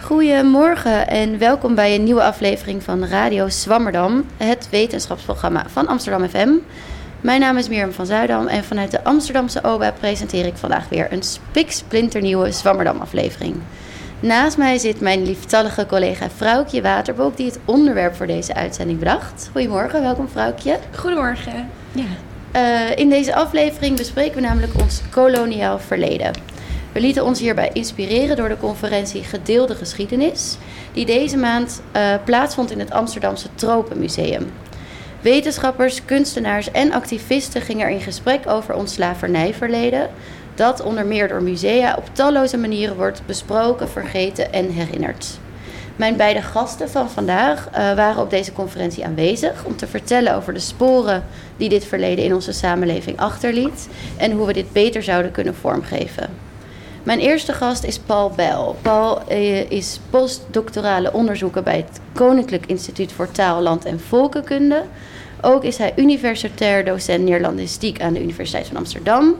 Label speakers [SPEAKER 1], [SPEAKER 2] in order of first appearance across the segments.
[SPEAKER 1] Goedemorgen en welkom bij een nieuwe aflevering van Radio Swammerdam, het wetenschapsprogramma van Amsterdam FM. Mijn naam is Mirjam van Zuidam en vanuit de Amsterdamse OBA presenteer ik vandaag weer een spiksplinternieuwe Swammerdam-aflevering. Naast mij zit mijn lieftallige collega Vrouwtje Waterboek, die het onderwerp voor deze uitzending bedacht. Goedemorgen, welkom Vrouwtje.
[SPEAKER 2] Goedemorgen.
[SPEAKER 1] Ja. Uh, in deze aflevering bespreken we namelijk ons koloniaal verleden. We lieten ons hierbij inspireren door de conferentie Gedeelde Geschiedenis, die deze maand uh, plaatsvond in het Amsterdamse Tropenmuseum. Wetenschappers, kunstenaars en activisten gingen er in gesprek over ons slavernijverleden, dat onder meer door musea op talloze manieren wordt besproken, vergeten en herinnerd. Mijn beide gasten van vandaag uh, waren op deze conferentie aanwezig om te vertellen over de sporen die dit verleden in onze samenleving achterliet en hoe we dit beter zouden kunnen vormgeven. Mijn eerste gast is Paul Bell. Paul uh, is postdoctorale onderzoeker bij het Koninklijk Instituut voor Taal, Land en Volkenkunde. Ook is hij universitair docent Neerlandistiek aan de Universiteit van Amsterdam.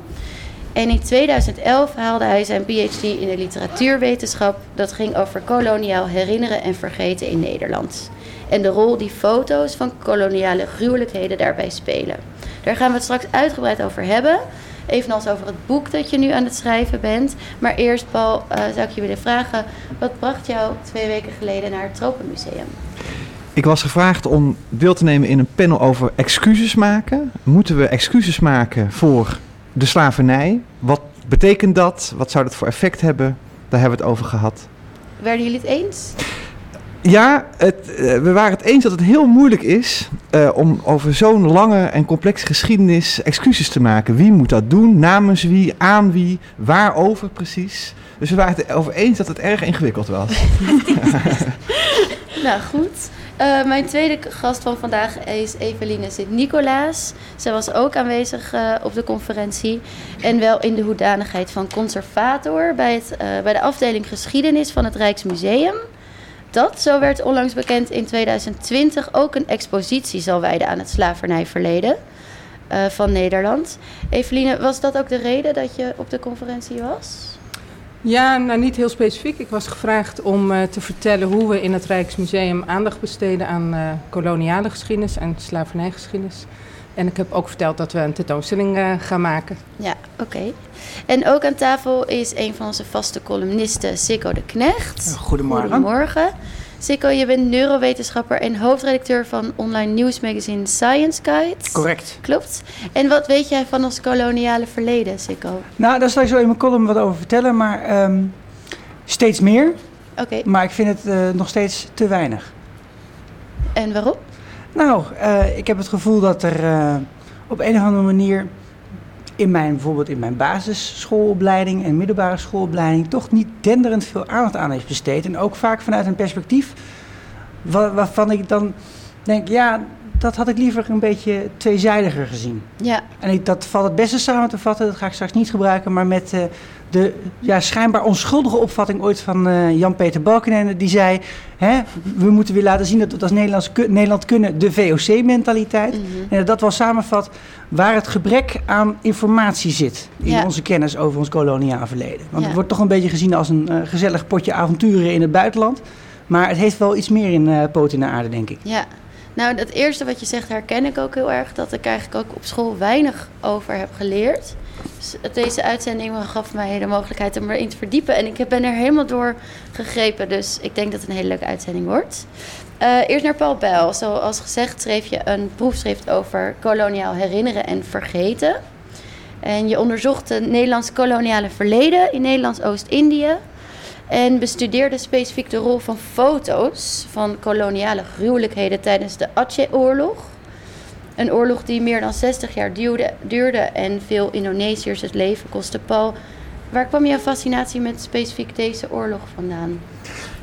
[SPEAKER 1] En in 2011 haalde hij zijn PhD in de literatuurwetenschap. Dat ging over koloniaal herinneren en vergeten in Nederland. En de rol die foto's van koloniale gruwelijkheden daarbij spelen. Daar gaan we het straks uitgebreid over hebben. Evenals over het boek dat je nu aan het schrijven bent. Maar eerst, Paul, uh, zou ik je willen vragen: wat bracht jou twee weken geleden naar het Tropenmuseum?
[SPEAKER 3] Ik was gevraagd om deel te nemen in een panel over excuses maken. Moeten we excuses maken voor de slavernij. Wat betekent dat? Wat zou dat voor effect hebben? Daar hebben we het over gehad.
[SPEAKER 1] Werden jullie het eens?
[SPEAKER 3] Ja, het, uh, we waren het eens dat het heel moeilijk is uh, om over zo'n lange en complexe geschiedenis excuses te maken. Wie moet dat doen? Namens wie? Aan wie? Waarover precies? Dus we waren het erover eens dat het erg ingewikkeld was.
[SPEAKER 1] nou goed. Uh, mijn tweede gast van vandaag is Eveline Sint-Nicolaas. Zij was ook aanwezig op de conferentie. En wel in de hoedanigheid van conservator bij, het, bij de afdeling geschiedenis van het Rijksmuseum. Dat, zo werd onlangs bekend, in 2020 ook een expositie zal wijden aan het slavernijverleden van Nederland. Eveline, was dat ook de reden dat je op de conferentie was?
[SPEAKER 2] Ja, nou niet heel specifiek. Ik was gevraagd om uh, te vertellen hoe we in het Rijksmuseum aandacht besteden aan uh, koloniale geschiedenis en slavernijgeschiedenis. En ik heb ook verteld dat we een tentoonstelling uh, gaan maken.
[SPEAKER 1] Ja, oké. Okay. En ook aan tafel is een van onze vaste columnisten, Sikko de Knecht.
[SPEAKER 4] Goedemorgen.
[SPEAKER 1] Goedemorgen. Sikko, je bent neurowetenschapper en hoofdredacteur van online nieuwsmagazine Science Guide.
[SPEAKER 4] Correct.
[SPEAKER 1] Klopt. En wat weet jij van ons koloniale verleden, Sikko?
[SPEAKER 4] Nou, daar zal ik zo in mijn column wat over vertellen, maar um, steeds meer.
[SPEAKER 1] Oké. Okay.
[SPEAKER 4] Maar ik vind het uh, nog steeds te weinig.
[SPEAKER 1] En waarom?
[SPEAKER 4] Nou, uh, ik heb het gevoel dat er uh, op een of andere manier in mijn, bijvoorbeeld in mijn basisschoolopleiding en middelbare schoolopleiding toch niet denderend veel aandacht aan heeft besteed. En ook vaak vanuit een perspectief waar, waarvan ik dan denk, ja, dat had ik liever een beetje tweezijdiger gezien.
[SPEAKER 1] Ja.
[SPEAKER 4] En ik, dat valt het beste samen te vatten, dat ga ik straks niet gebruiken, maar met uh, de ja, schijnbaar onschuldige opvatting ooit van uh, Jan-Peter Balkenende. Die zei, hè, we moeten weer laten zien dat we als Nederlands, Nederland kunnen de VOC-mentaliteit. Mm -hmm. En dat wel samenvat waar het gebrek aan informatie zit in ja. onze kennis over ons koloniaal verleden. Want ja. het wordt toch een beetje gezien als een uh, gezellig potje avonturen in het buitenland. Maar het heeft wel iets meer in uh, poot in de aarde, denk ik.
[SPEAKER 1] Ja, nou, het eerste wat je zegt herken ik ook heel erg. Dat ik eigenlijk ook op school weinig over heb geleerd. Deze uitzending gaf mij de mogelijkheid om erin te verdiepen. En ik ben er helemaal door gegrepen. Dus ik denk dat het een hele leuke uitzending wordt. Uh, eerst naar Paul Bijl. Zoals gezegd schreef je een proefschrift over koloniaal herinneren en vergeten. En je onderzocht het Nederlands koloniale verleden in Nederlands Oost-Indië. En bestudeerde specifiek de rol van foto's van koloniale gruwelijkheden tijdens de Aceh-oorlog. Een oorlog die meer dan 60 jaar duurde, en veel Indonesiërs het leven kostte. Paul, waar kwam jouw fascinatie met specifiek deze oorlog vandaan?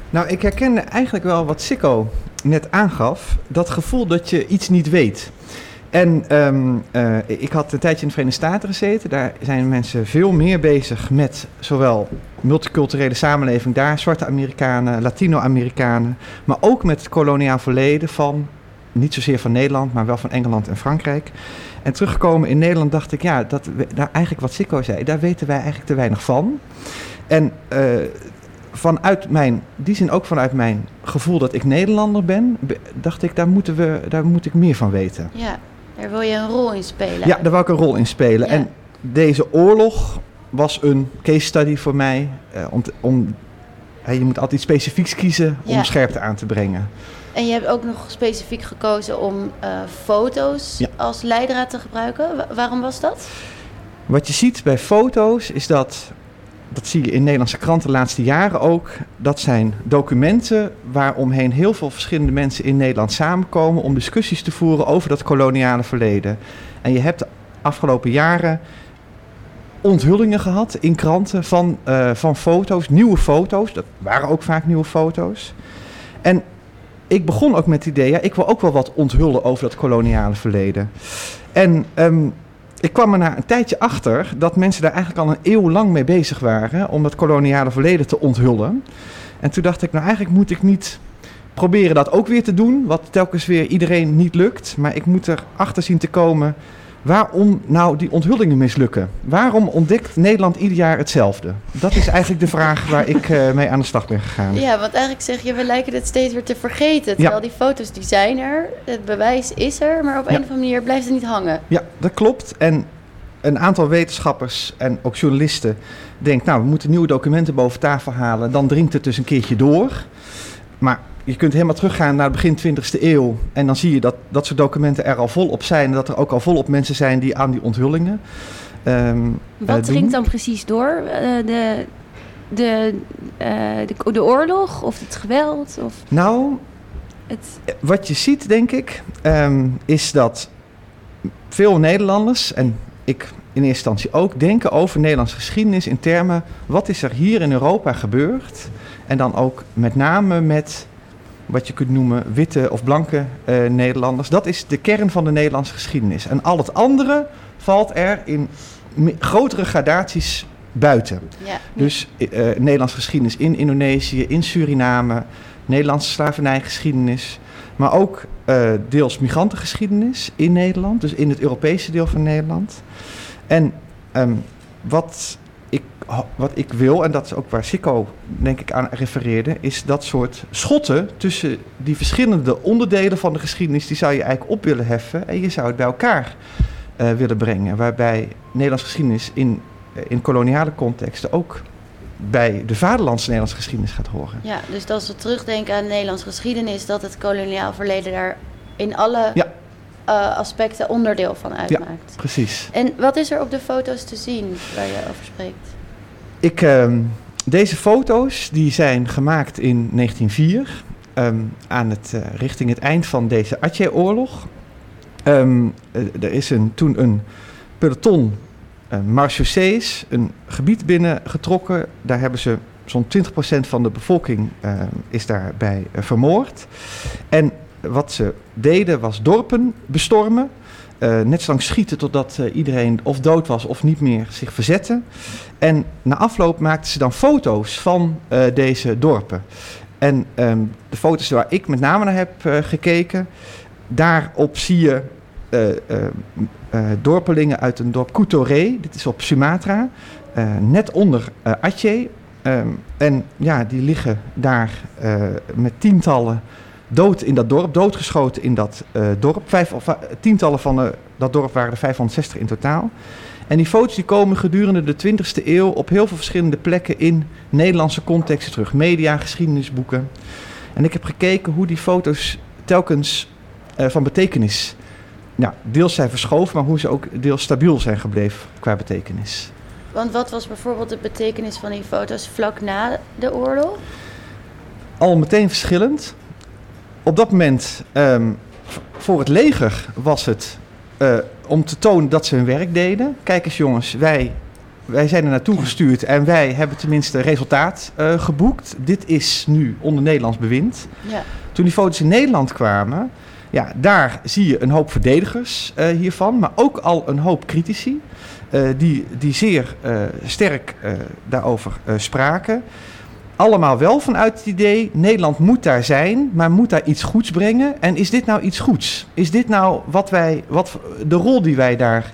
[SPEAKER 3] Nou, ik herkende eigenlijk wel wat Sikko net aangaf. Dat gevoel dat je iets niet weet. En um, uh, ik had een tijdje in de Verenigde Staten gezeten. Daar zijn mensen veel meer bezig met zowel multiculturele samenleving daar, zwarte Amerikanen, Latino-Amerikanen, maar ook met het koloniaal verleden van niet zozeer van Nederland, maar wel van Engeland en Frankrijk. En teruggekomen in Nederland dacht ik, ja, dat, daar eigenlijk wat Sikko zei, daar weten wij eigenlijk te weinig van. En eh, vanuit mijn, die zin ook vanuit mijn gevoel dat ik Nederlander ben, be- dacht ik, daar, moeten we, daar moet ik meer van weten.
[SPEAKER 1] Ja, daar wil je een rol in spelen.
[SPEAKER 3] Ja, daar wou ik een rol in spelen.
[SPEAKER 1] Ja.
[SPEAKER 3] En deze oorlog was een case study voor mij. eh, om te- om, je moet altijd iets specifieks kiezen om
[SPEAKER 1] Ja.
[SPEAKER 3] scherpte aan te brengen.
[SPEAKER 1] En je hebt ook nog specifiek gekozen om eh, foto's
[SPEAKER 3] Ja.
[SPEAKER 1] als leidraad te gebruiken. Wa- waarom was dat?
[SPEAKER 3] Wat je ziet bij foto's is dat, dat zie je in Nederlandse kranten de laatste jaren ook, dat zijn documenten waaromheen heel veel verschillende mensen in Nederland samenkomen om discussies te voeren over dat koloniale verleden. En je hebt de afgelopen jaren onthullingen gehad in kranten van, eh, van foto's, nieuwe foto's. Dat waren ook vaak nieuwe foto's. En ik begon ook met het idee, ja, ik wil ook wel wat onthullen over dat koloniale verleden. En ehm, ik kwam er na een tijdje achter dat mensen daar eigenlijk al een eeuw lang mee bezig waren om het koloniale verleden te onthullen. En toen dacht ik, nou eigenlijk moet ik niet proberen dat ook weer te doen, wat telkens weer iedereen niet lukt. Maar ik moet erachter zien te komen waarom nou die onthullingen mislukken. Waarom ontdekt Nederland ieder jaar hetzelfde? Dat is eigenlijk de vraag waar ik eh, mee aan de slag ben gegaan.
[SPEAKER 1] Ja, want eigenlijk zeg je, we lijken het steeds weer te vergeten. Terwijl die foto's die zijn er, het bewijs is er, maar op een of andere manier blijft het niet hangen.
[SPEAKER 3] Ja, dat klopt. En een aantal wetenschappers en ook journalisten denkt, nou, we moeten nieuwe documenten boven tafel halen. Dan dringt het dus een keertje door. Maar je kunt helemaal teruggaan naar het begin 20e eeuw. En dan zie je dat dat soort documenten er al volop zijn. En dat er ook al volop mensen zijn die aan die onthullingen. ehm,
[SPEAKER 5] Wat
[SPEAKER 3] eh,
[SPEAKER 5] dringt dan precies door? Eh, de, de, eh, de, de oorlog of het geweld? Of
[SPEAKER 3] Nou,
[SPEAKER 5] het,
[SPEAKER 3] Wat je ziet, denk ik, ehm, is dat veel Nederlanders, en ik in eerste instantie ook, denken over Nederlandse geschiedenis in termen: wat is er hier in Europa gebeurd? En dan ook met name met wat je kunt noemen witte of blanke eh, Nederlanders. Dat is de kern van de Nederlandse geschiedenis. En al het andere valt er in grotere gradaties buiten.
[SPEAKER 1] Ja.
[SPEAKER 3] Dus eh, Nederlandse geschiedenis in Indonesië, in Suriname, Nederlandse slavernijgeschiedenis, maar ook eh, deels migrantengeschiedenis in Nederland, dus in het Europese deel van Nederland. En ehm, wat, wat ik wil, en dat is ook waar Sikko denk ik aan refereerde, is dat soort schotten tussen die verschillende onderdelen van de geschiedenis, die zou je eigenlijk op willen heffen en je zou het bij elkaar eh, willen brengen. Waarbij Nederlandse geschiedenis in, eh, in koloniale contexten ook bij de vaderlandse Nederlandse geschiedenis gaat horen.
[SPEAKER 1] ja, dus als we terugdenken aan de Nederlandse geschiedenis, dat het koloniaal verleden daar in alle
[SPEAKER 3] Ja.
[SPEAKER 1] eh, aspecten onderdeel van uitmaakt.
[SPEAKER 3] Precies.
[SPEAKER 1] En wat is er op de foto's te zien waar je over spreekt?
[SPEAKER 3] Ik, ehm, deze foto's die zijn gemaakt in 1904, ehm, aan het, eh, richting het eind van deze Aceh-oorlog. Ehm, eh, er is een, toen een peloton uh, een gebied binnengetrokken. Daar hebben ze zo'n 20% van de bevolking is daarbij vermoord. En wat ze deden was dorpen bestormen. Eh, net zo lang schieten totdat eh, iedereen of dood was of niet meer zich verzette. En na afloop maakten ze dan foto's van eh, deze dorpen. En ehm, de foto's waar ik met name naar heb gekeken, daarop zie je eh, eh, eh, dorpelingen uit een dorp Kutore, dit is op Sumatra, net onder eh, Aceh. Ehm, en ja, die liggen daar met tientallen dood in dat dorp, doodgeschoten in dat eh, dorp. Vijf, of, eh, tientallen van eh, dat dorp waren er 560 in totaal. En die foto's die komen gedurende de 20e eeuw op heel veel verschillende plekken in Nederlandse contexten terug. Media, geschiedenisboeken. En ik heb gekeken hoe die foto's telkens van betekenis, nou, deels zijn verschoven, maar hoe ze ook deels stabiel zijn gebleven qua betekenis.
[SPEAKER 1] Want wat was bijvoorbeeld de betekenis van die foto's vlak na de oorlog?
[SPEAKER 3] Al meteen verschillend. Op dat moment, v- voor het leger was het eh, om te tonen dat ze hun werk deden. Kijk eens jongens, wij, wij zijn er naartoe gestuurd en wij hebben tenminste resultaat eh, geboekt. Dit is nu onder Nederlands bewind.
[SPEAKER 1] Ja.
[SPEAKER 3] Toen die foto's in Nederland kwamen, ja, daar zie je een hoop verdedigers eh, hiervan, maar ook al een hoop critici. die, die zeer sterk daarover spraken. Allemaal wel vanuit het idee, Nederland moet daar zijn, maar moet daar iets goeds brengen. En is dit nou iets goeds? Is dit nou wat wij, wat, de rol die wij daar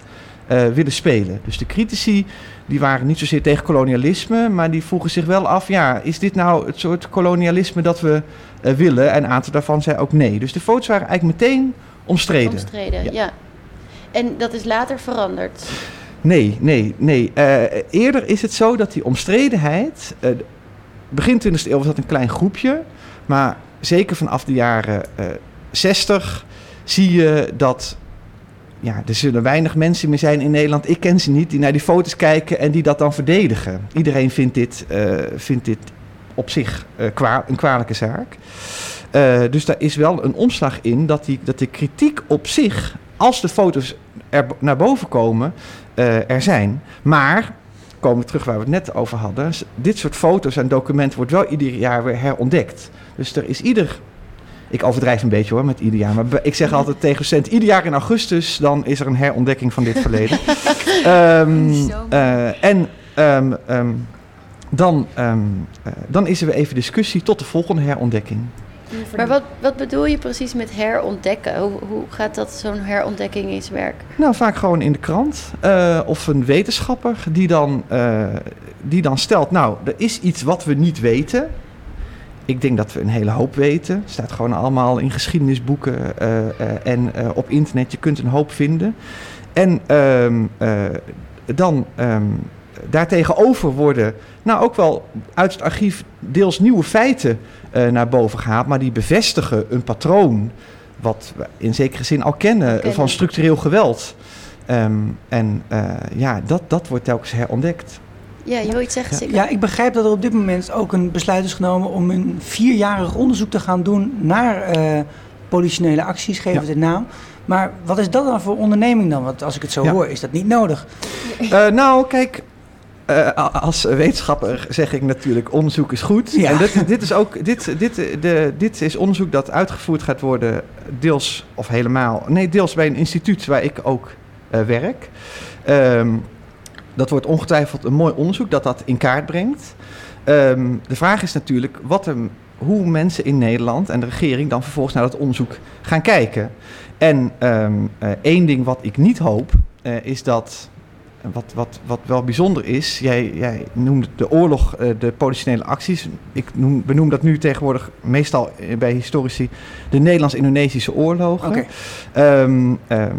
[SPEAKER 3] eh, willen spelen? Dus de critici, die waren niet zozeer tegen kolonialisme, maar die vroegen zich wel af, ja, is dit nou het soort kolonialisme dat we eh, willen? En een aantal daarvan zei ook nee. Dus de foto's waren eigenlijk meteen omstreden.
[SPEAKER 1] Omstreden,
[SPEAKER 3] Ja.
[SPEAKER 1] ja. En dat is later veranderd.
[SPEAKER 3] Nee, nee, nee. Eh, eerder is het zo dat die omstredenheid. eh, begin 20e eeuw was dat een klein groepje. Maar zeker vanaf de jaren eh 60 zie je dat. Ja, er zullen weinig mensen meer zijn in Nederland. Ik ken ze niet. Die naar die foto's kijken en die dat dan verdedigen. Iedereen vindt dit, eh, vindt dit op zich eh, kwa- een kwalijke zaak. Eh, dus daar is wel een omslag in dat, die, dat de kritiek op zich, als de foto's er naar boven komen, eh, er zijn. Maar, komen we terug waar we het net over hadden, dit soort foto's en documenten wordt wel ieder jaar weer herontdekt. Dus er is ieder, ik overdrijf een beetje hoor met ieder jaar, maar ik zeg altijd tegen docenten, ieder jaar in augustus, dan is er een herontdekking van dit verleden. Ehm, eh, en ehm, ehm, dan, eh, dan is er weer even discussie tot de volgende herontdekking.
[SPEAKER 1] Maar wat, wat bedoel je precies met herontdekken? Hoe, hoe gaat dat zo'n herontdekking in zijn werk?
[SPEAKER 3] Nou, vaak gewoon in de krant. eh, of een wetenschapper die dan, eh, die dan stelt... nou, er is iets wat we niet weten. Ik denk dat we een hele hoop weten. staat gewoon allemaal in geschiedenisboeken eh, eh, en eh, op internet. Je kunt een hoop vinden. En ehm, eh, dan ehm daartegenover worden... nou, ook wel uit het archief deels nieuwe feiten eh, naar boven gehaald... maar die bevestigen een patroon wat we in zekere zin al kennen,
[SPEAKER 1] Kennen.
[SPEAKER 3] van structureel geweld. Ehm, en eh, ja, dat, dat wordt telkens herontdekt.
[SPEAKER 1] Ja, je wil iets zeggen?
[SPEAKER 4] Ja, ik begrijp dat er op dit moment ook een besluit is genomen om een vierjarig onderzoek te gaan doen naar eh politionele acties,
[SPEAKER 3] Ja.
[SPEAKER 4] het een naam. Maar wat is dat dan voor onderneming dan? Want als ik het zo
[SPEAKER 3] Ja.
[SPEAKER 4] hoor, is dat niet nodig.
[SPEAKER 3] Eh, nou, kijk, eh, als wetenschapper zeg ik natuurlijk onderzoek is goed.
[SPEAKER 4] Ja.
[SPEAKER 3] En dit, dit is ook dit, dit, de, dit is onderzoek dat uitgevoerd gaat worden, deels of helemaal. Nee, deels bij een instituut waar ik ook eh, werk. Ehm, dat wordt ongetwijfeld een mooi onderzoek dat dat in kaart brengt. Ehm, de vraag is natuurlijk wat er, hoe mensen in Nederland en de regering dan vervolgens naar dat onderzoek gaan kijken. En ehm, eh, één ding wat ik niet hoop, is dat wat, wat, wat wel bijzonder is, jij, jij noemde de oorlog, eh, de politionele acties. Ik noem, benoem dat nu tegenwoordig meestal eh, bij historici de Nederlands-Indonesische oorlogen.
[SPEAKER 4] Oké.
[SPEAKER 3] Ehm, ehm,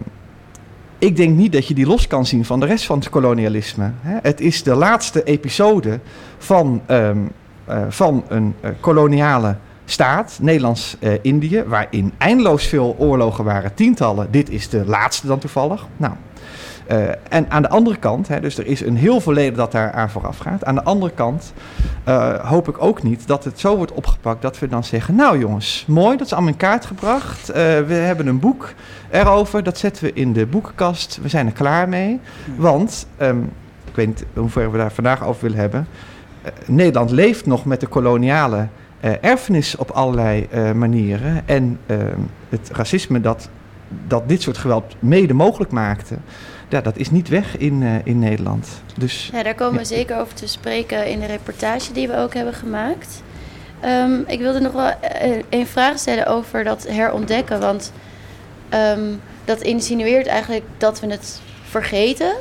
[SPEAKER 3] ik denk niet dat je die los kan zien van de rest van het kolonialisme. Hè. Het is de laatste episode van, ehm, eh, van een koloniale staat, Nederlands-Indië, waarin eindeloos veel oorlogen waren, tientallen. Dit is de laatste dan toevallig. Nou, eh, en aan de andere kant, hè, dus er is een heel verleden dat daar aan vooraf gaat. Aan de andere kant eh, hoop ik ook niet dat het zo wordt opgepakt dat we dan zeggen: Nou jongens, mooi, dat is allemaal in kaart gebracht. Eh, we hebben een boek erover, dat zetten we in de boekenkast. We zijn er klaar mee. Want, ehm, ik weet niet hoe ver we daar vandaag over willen hebben. Nederland leeft nog met de koloniale erfenis op allerlei manieren. En ehm, het racisme dat, dat dit soort geweld mede mogelijk maakte, ja, dat is niet weg in, eh, in Nederland. Dus
[SPEAKER 1] Ja, daar komen we
[SPEAKER 3] Ja.
[SPEAKER 1] zeker over te spreken in de reportage die we ook hebben gemaakt. Ehm, ik wilde nog wel eh, een vraag stellen over dat herontdekken. Want ehm, dat insinueert eigenlijk dat we het vergeten.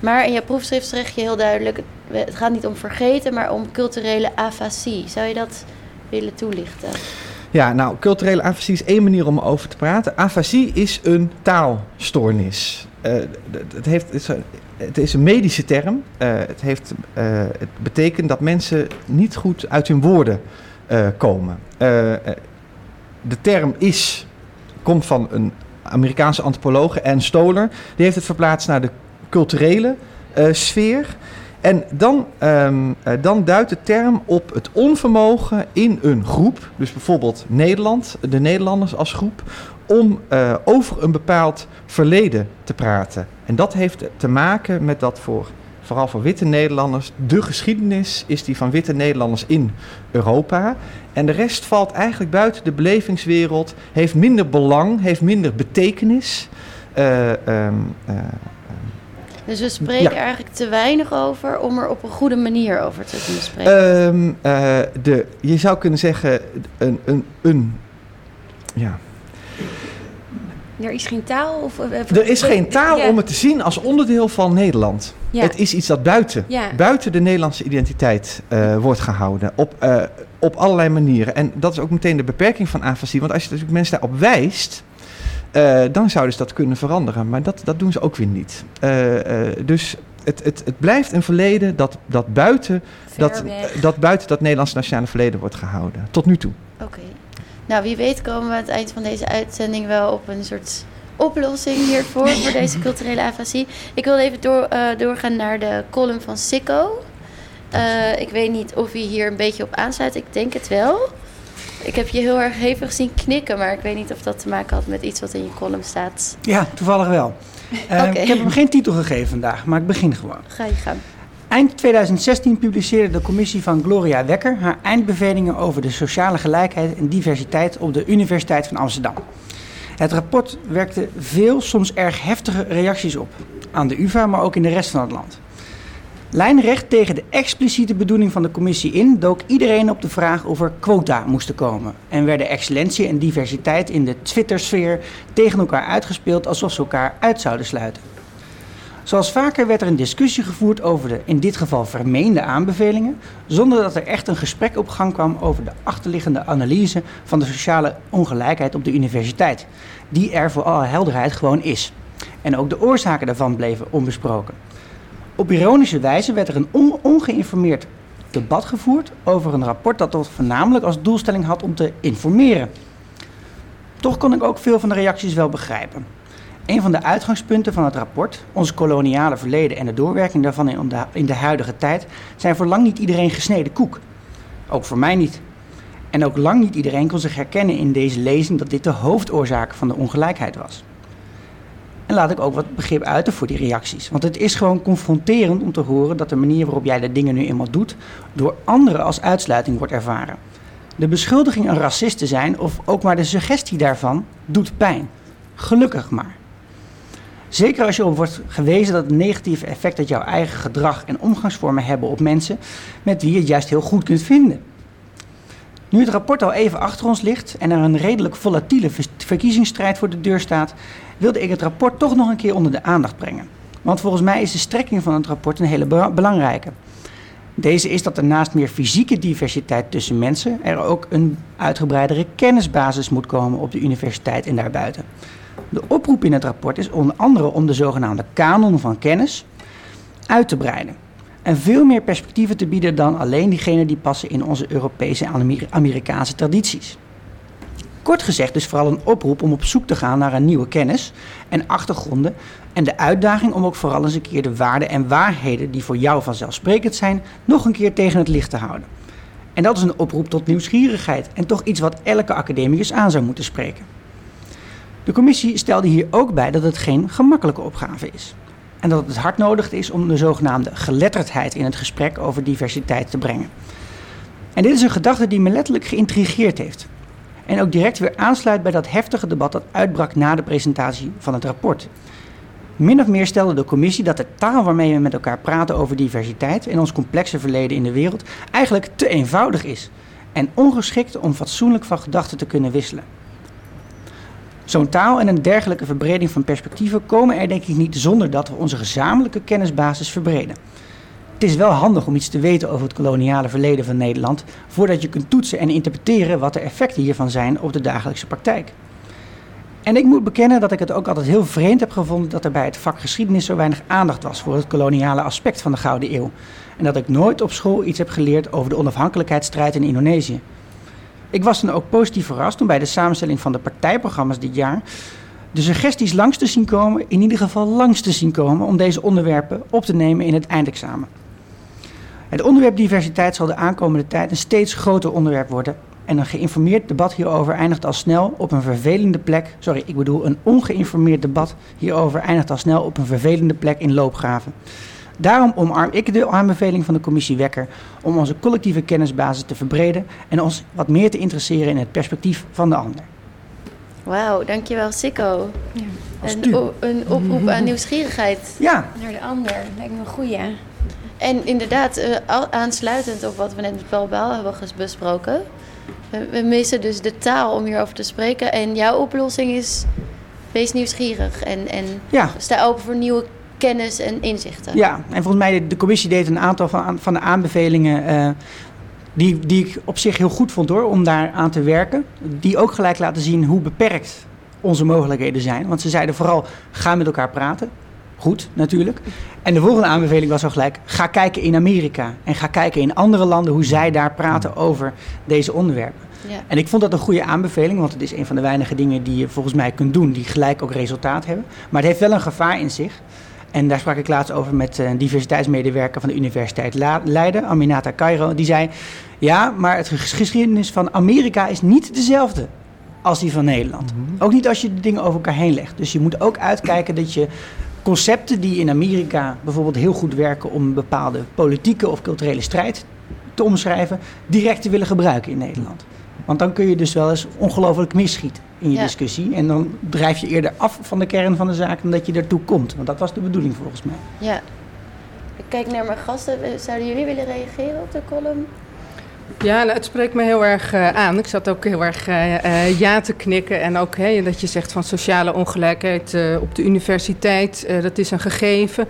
[SPEAKER 1] Maar in je proefschrift zeg je heel duidelijk... het gaat niet om vergeten, maar om culturele afasie. Zou je dat willen toelichten?
[SPEAKER 3] Ja, nou, culturele afasie is één manier om over te praten. Afasie is een taalstoornis. Eh, het, heeft, het, is een, medische term. Eh, het, heeft, eh, het betekent dat mensen niet goed uit hun woorden komen. De term is, komt van een Amerikaanse antropoloog, Ann Stoler. Die heeft het verplaatst naar de culturele sfeer. En dan, ehm, eh, dan duidt de term op het onvermogen in een groep, dus bijvoorbeeld Nederland, de Nederlanders als groep, om eh, over een bepaald verleden te praten. En dat heeft te maken met dat voor, vooral voor witte Nederlanders, de geschiedenis is die van witte Nederlanders in Europa. En de rest valt eigenlijk buiten de belevingswereld, heeft minder belang, heeft minder betekenis. Eh,
[SPEAKER 1] Dus we spreken
[SPEAKER 3] Ja.
[SPEAKER 1] eigenlijk te weinig over om er op een goede manier over te kunnen spreken.
[SPEAKER 3] Ehm, eh, de, je zou kunnen zeggen, een, een, een ja.
[SPEAKER 5] Er is geen taal? Of, of- of-
[SPEAKER 3] er is geen taal
[SPEAKER 5] Ja.
[SPEAKER 3] om het te zien als onderdeel van Nederland.
[SPEAKER 5] Ja.
[SPEAKER 3] Het is iets dat buiten,
[SPEAKER 5] Ja.
[SPEAKER 3] buiten de Nederlandse identiteit eh, wordt gehouden. Op, eh, op allerlei manieren. En dat is ook meteen de beperking van afasie. Want als je natuurlijk mensen daarop wijst, eh, dan zouden ze dat kunnen veranderen. Maar dat, dat doen ze ook weer niet. Eh, eh, dus het, het, het blijft een verleden dat, dat, buiten,
[SPEAKER 5] Ver
[SPEAKER 3] dat,
[SPEAKER 5] weg.
[SPEAKER 3] dat buiten dat Nederlandse nationale verleden wordt gehouden. Tot nu toe.
[SPEAKER 1] Oké. Nou, wie weet komen we aan het eind van deze uitzending wel op een soort oplossing hiervoor, voor deze culturele afasie. Ik wil even door, doorgaan naar de column van Sikko. Eh, ik weet niet of hij hier een beetje op aansluit. Ik denk het wel. Ik heb je heel erg hevig zien knikken, maar ik weet niet of dat te maken had met iets wat in je column staat.
[SPEAKER 4] Ja, toevallig wel. Eh. Ik heb hem geen titel gegeven vandaag, maar ik begin gewoon.
[SPEAKER 1] Ga je gang.
[SPEAKER 4] Eind 2016 publiceerde de commissie van Gloria Wekker haar eindbevelingen over de sociale gelijkheid en diversiteit op de Universiteit van Amsterdam. Het rapport werkte veel, soms erg heftige reacties op. Aan de UvA, maar ook in de rest van het land. Lijnrecht tegen de expliciete bedoeling van de commissie in dook iedereen op de vraag of er quota moesten komen. En werden excellentie en diversiteit in de Twittersfeer tegen elkaar uitgespeeld alsof ze elkaar uit zouden sluiten. Zoals vaker werd er een discussie gevoerd over de, in dit geval vermeende aanbevelingen, zonder dat er echt een gesprek op gang kwam over de achterliggende analyse van de sociale ongelijkheid op de universiteit, die er voor alle helderheid gewoon is. En ook de oorzaken daarvan bleven onbesproken. Op ironische wijze werd er een on- ongeïnformeerd debat gevoerd over een rapport dat tot voornamelijk als doelstelling had om te informeren. Toch kon ik ook veel van de reacties wel begrijpen. Een van de uitgangspunten van het rapport, ons koloniale verleden en de doorwerking daarvan in de, in de huidige tijd, zijn voor lang niet iedereen gesneden koek. Ook voor mij niet. En ook lang niet iedereen kon zich herkennen in deze lezing dat dit de hoofdoorzaak van de ongelijkheid was. En laat ik ook wat begrip uiten voor die reacties. Want het is gewoon confronterend om te horen dat de manier waarop jij de dingen nu eenmaal doet, door anderen als uitsluiting wordt ervaren. De beschuldiging een racist te zijn, of ook maar de suggestie daarvan, doet pijn. Gelukkig maar. Zeker als je op wordt gewezen dat het negatieve effect dat jouw eigen gedrag en omgangsvormen hebben op mensen met wie je het juist heel goed kunt vinden. Nu het rapport al even achter ons ligt en er een redelijk volatiele verkiezingsstrijd voor de deur staat, wilde ik het rapport toch nog een keer onder de aandacht brengen. Want volgens mij is de strekking van het rapport een hele be- belangrijke. Deze is dat er naast meer fysieke diversiteit tussen mensen er ook een uitgebreidere kennisbasis moet komen op de universiteit en daarbuiten. De oproep in het rapport is onder andere om de zogenaamde kanon van kennis uit te breiden. En veel meer perspectieven te bieden dan alleen diegene die passen in onze Europese en Amer- Amerikaanse tradities. Kort gezegd dus vooral een oproep om op zoek te gaan naar een nieuwe kennis en achtergronden en de uitdaging om ook vooral eens een keer de waarden en waarheden die voor jou vanzelfsprekend zijn, nog een keer tegen het licht te houden. En dat is een oproep tot nieuwsgierigheid en toch iets wat elke academicus aan zou moeten spreken. De commissie stelde hier ook bij dat het geen gemakkelijke opgave is. En dat het hard nodig is om de zogenaamde geletterdheid in het gesprek over diversiteit te brengen. En dit is een gedachte die me letterlijk geïntrigeerd heeft. En ook direct weer aansluit bij dat heftige debat dat uitbrak na de presentatie van het rapport. Min of meer stelde de commissie dat de taal waarmee we met elkaar praten over diversiteit en ons complexe verleden in de wereld eigenlijk te eenvoudig is en ongeschikt om fatsoenlijk van gedachten te kunnen wisselen. Zo'n taal en een dergelijke verbreding van perspectieven komen er denk ik niet zonder dat we onze gezamenlijke kennisbasis verbreden. Het is wel handig om iets te weten over het koloniale verleden van Nederland voordat je kunt toetsen en interpreteren wat de effecten hiervan zijn op de dagelijkse praktijk. En ik moet bekennen dat ik het ook altijd heel vreemd heb gevonden dat er bij het vak geschiedenis zo weinig aandacht was voor het koloniale aspect van de Gouden Eeuw. En dat ik nooit op school iets heb geleerd over de onafhankelijkheidsstrijd in Indonesië. Ik was dan ook positief verrast toen bij de samenstelling van de partijprogramma's dit jaar de suggesties langs te zien komen, in ieder geval langs te zien komen, om deze onderwerpen op te nemen in het eindexamen. Het onderwerp diversiteit zal de aankomende tijd een steeds groter onderwerp worden. En een geïnformeerd debat hierover eindigt al snel op een vervelende plek. Sorry, ik bedoel een ongeïnformeerd debat hierover eindigt al snel op een vervelende plek in loopgraven. Daarom omarm ik de aanbeveling van de commissie Wekker om onze collectieve kennisbasis te verbreden en ons wat meer te interesseren in het perspectief van de ander.
[SPEAKER 1] Wauw, dankjewel Sikko.
[SPEAKER 5] Ja.
[SPEAKER 1] Een, o- een oproep aan nieuwsgierigheid.
[SPEAKER 4] Ja,
[SPEAKER 5] Naar de ander, lijkt me een goeie.
[SPEAKER 1] En inderdaad, eh, aansluitend op wat we net met Paul Baal hebben besproken. We, we missen dus de taal om hierover te spreken. En jouw oplossing is, wees nieuwsgierig. En, en
[SPEAKER 4] ja.
[SPEAKER 1] sta open voor nieuwe kennis en inzichten.
[SPEAKER 4] Ja, en volgens mij de, de commissie deed een aantal van, van de aanbevelingen eh, die, die ik op zich heel goed vond hoor, om daar aan te werken. Die ook gelijk laten zien hoe beperkt onze mogelijkheden zijn. Want ze zeiden vooral, ga met elkaar praten. Goed, natuurlijk. En de volgende aanbeveling was al gelijk, ga kijken in Amerika. En ga kijken in andere landen hoe zij daar praten over deze onderwerpen.
[SPEAKER 1] Ja.
[SPEAKER 4] En ik vond dat een goede aanbeveling, want het is een van de weinige dingen die je volgens mij kunt doen, die gelijk ook resultaat hebben. Maar het heeft wel een gevaar in zich. En daar sprak ik laatst over met een diversiteitsmedewerker van de Universiteit Leiden, Aminata Cairo. Die zei, ja, maar het ges- geschiedenis van Amerika is niet dezelfde als die van Nederland. Ook niet als je de dingen over elkaar heen legt. Dus je moet ook uitkijken dat je concepten die in Amerika bijvoorbeeld heel goed werken om een bepaalde politieke of culturele strijd te omschrijven, direct te willen gebruiken in Nederland. Want dan kun je dus wel eens ongelooflijk misschieten in je
[SPEAKER 1] Ja.
[SPEAKER 4] discussie. En dan drijf je eerder af van de kern van de zaak dan dat je ertoe komt. Want dat was de bedoeling volgens mij.
[SPEAKER 1] ja. Ik kijk naar mijn gasten. Zouden jullie willen reageren op de column?
[SPEAKER 2] Ja, nou, het spreekt me heel erg eh, aan. Ik zat ook heel erg eh, eh, ja te knikken. En ook hè, dat je zegt van sociale ongelijkheid eh, op de universiteit, eh, dat is een gegeven.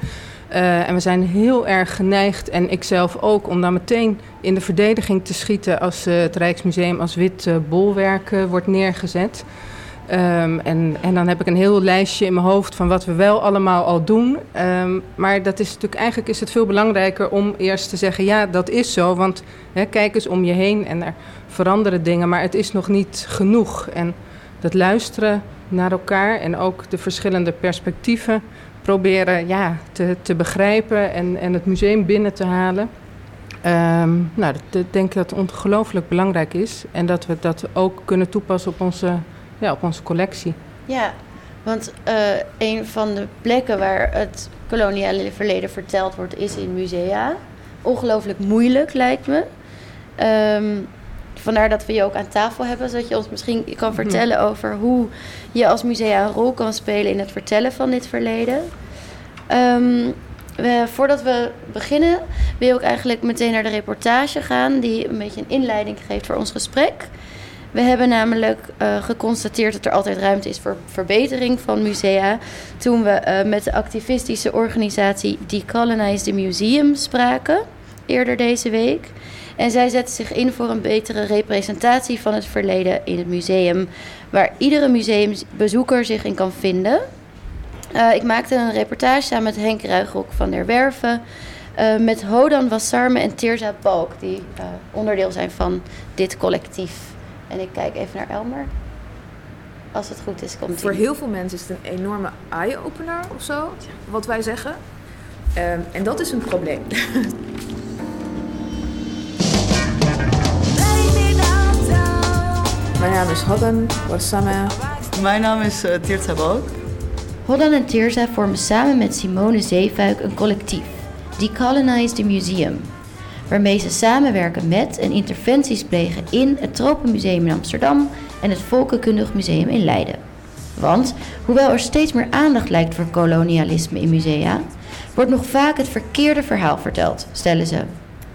[SPEAKER 2] Eh, en we zijn heel erg geneigd, en ik zelf ook, om dan meteen in de verdediging te schieten als eh, het Rijksmuseum als wit eh, bolwerk wordt neergezet. Ehm, en, en dan heb ik een heel lijstje in mijn hoofd van wat we wel allemaal al doen. Ehm, maar dat is natuurlijk, eigenlijk is het veel belangrijker om eerst te zeggen: ja, dat is zo. Want hè, kijk eens om je heen en er veranderen dingen, maar het is nog niet genoeg. En dat luisteren naar elkaar en ook de verschillende perspectieven proberen ja, te, te begrijpen en, en het museum binnen te halen. Ehm, nou, dat denk ik dat ongelooflijk belangrijk is. En dat we dat ook kunnen toepassen op onze, ja, op onze collectie.
[SPEAKER 1] Ja, want eh, een van de plekken waar het koloniale verleden verteld wordt is in musea. Ongelooflijk moeilijk lijkt me. Ehm, vandaar dat we je ook aan tafel hebben, zodat je ons misschien kan vertellen over hoe je als musea een rol kan spelen in het vertellen van dit verleden. Ehm, we, voordat we beginnen, wil ik eigenlijk meteen naar de reportage gaan, die een beetje een inleiding geeft voor ons gesprek. We hebben namelijk eh, geconstateerd dat er altijd ruimte is voor verbetering van musea. Toen we eh, met de activistische organisatie Decolonize the Museum spraken, eerder deze week. En zij zetten zich in voor een betere representatie van het verleden in het museum, waar iedere museumbezoeker zich in kan vinden. Eh, ik maakte een reportage samen met Henk Ruigrok van der Werven, eh, met Hodan Wassarme en Tirza Balk, die eh, onderdeel zijn van dit collectief. En ik kijk even naar Elmer. Als het goed is, komt
[SPEAKER 6] Voor heel veel mensen is het een enorme eye-opener of zo, wat wij zeggen. Ehm, en dat is een probleem. naam is Hadden Wassame.
[SPEAKER 7] Mijn naam is uh, Tirza Balk.
[SPEAKER 1] Hoddan en Tirza vormen samen met Simone Zeefuik een collectief, Decolonize the Museum, waarmee ze samenwerken met en interventies plegen in het Tropenmuseum in Amsterdam en het Volkenkundig Museum in Leiden. Want hoewel er steeds meer aandacht lijkt voor kolonialisme in musea, wordt nog vaak het verkeerde verhaal verteld, stellen ze.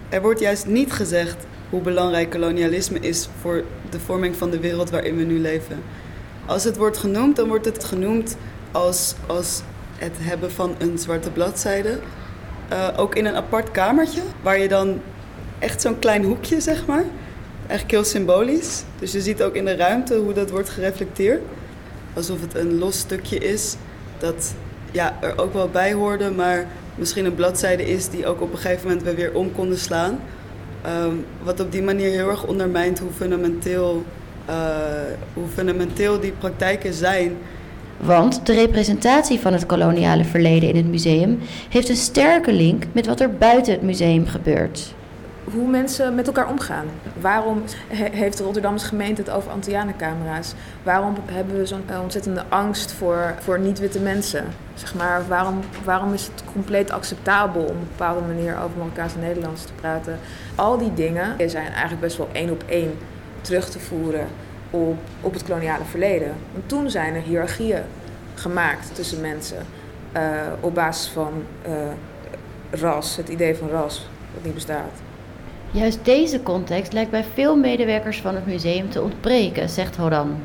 [SPEAKER 7] Er wordt juist niet gezegd hoe belangrijk kolonialisme is voor de vorming van de wereld waarin we nu leven. Als het wordt genoemd, dan wordt het genoemd als, als het hebben van een zwarte bladzijde. Uh, ook in een apart kamertje, waar je dan echt zo'n klein hoekje, zeg maar. Eigenlijk heel symbolisch. Dus je ziet ook in de ruimte hoe dat wordt gereflecteerd. Alsof het een los stukje is dat ja, er ook wel bij hoorde, maar misschien een bladzijde is die ook op een gegeven moment we weer om konden slaan. Um, wat op die manier heel erg ondermijnt hoe fundamenteel, uh, hoe fundamenteel die praktijken zijn.
[SPEAKER 1] Want de representatie van het koloniale verleden in het museum heeft een sterke link met wat er buiten het museum gebeurt.
[SPEAKER 6] Hoe mensen met elkaar omgaan. Waarom he heeft de Rotterdamse gemeente het over Antianencamera's? Waarom hebben we zo'n ontzettende angst voor, voor niet-witte mensen? Zeg maar, waarom, waarom is het compleet acceptabel om op een bepaalde manier over Marokkaanse Nederlands te praten? Al die dingen zijn eigenlijk best wel één op één terug te voeren op, op het koloniale verleden. Want toen zijn er hiërarchieën gemaakt tussen mensen eh, op basis van eh, ras, het idee van ras, dat niet bestaat.
[SPEAKER 1] Juist deze context lijkt bij veel medewerkers van het museum te ontbreken, zegt Horan.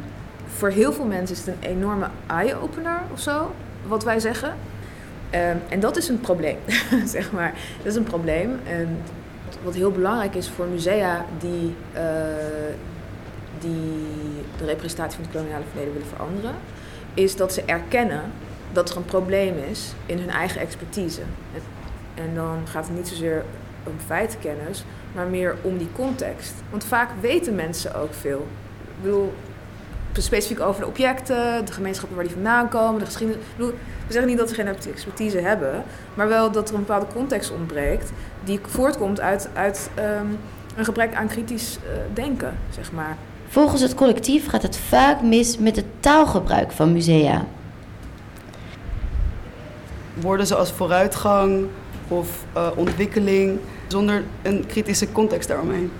[SPEAKER 6] Voor heel veel mensen is het een enorme eye-opener of zo, wat wij zeggen. Ehm, en dat is een probleem, zeg maar. Dat is een probleem. En wat heel belangrijk is voor musea die, eh, die de representatie van het koloniale verleden willen veranderen, is dat ze erkennen dat er een probleem is in hun eigen expertise. En dan gaat het niet zozeer om feitenkennis, maar meer om die context. Want vaak weten mensen ook veel. Ik bedoel, specifiek over de objecten, de gemeenschappen waar die vandaan komen, de geschiedenis. Ik bedoel, we zeggen niet dat ze geen expertise hebben, maar wel dat er een bepaalde context ontbreekt die voortkomt uit, uit ehm, een gebrek aan kritisch uh, denken, zeg maar.
[SPEAKER 1] Volgens het collectief gaat het vaak mis met het taalgebruik van musea.
[SPEAKER 7] Woorden zoals vooruitgang of uh, ontwikkeling zonder een kritische context daaromheen.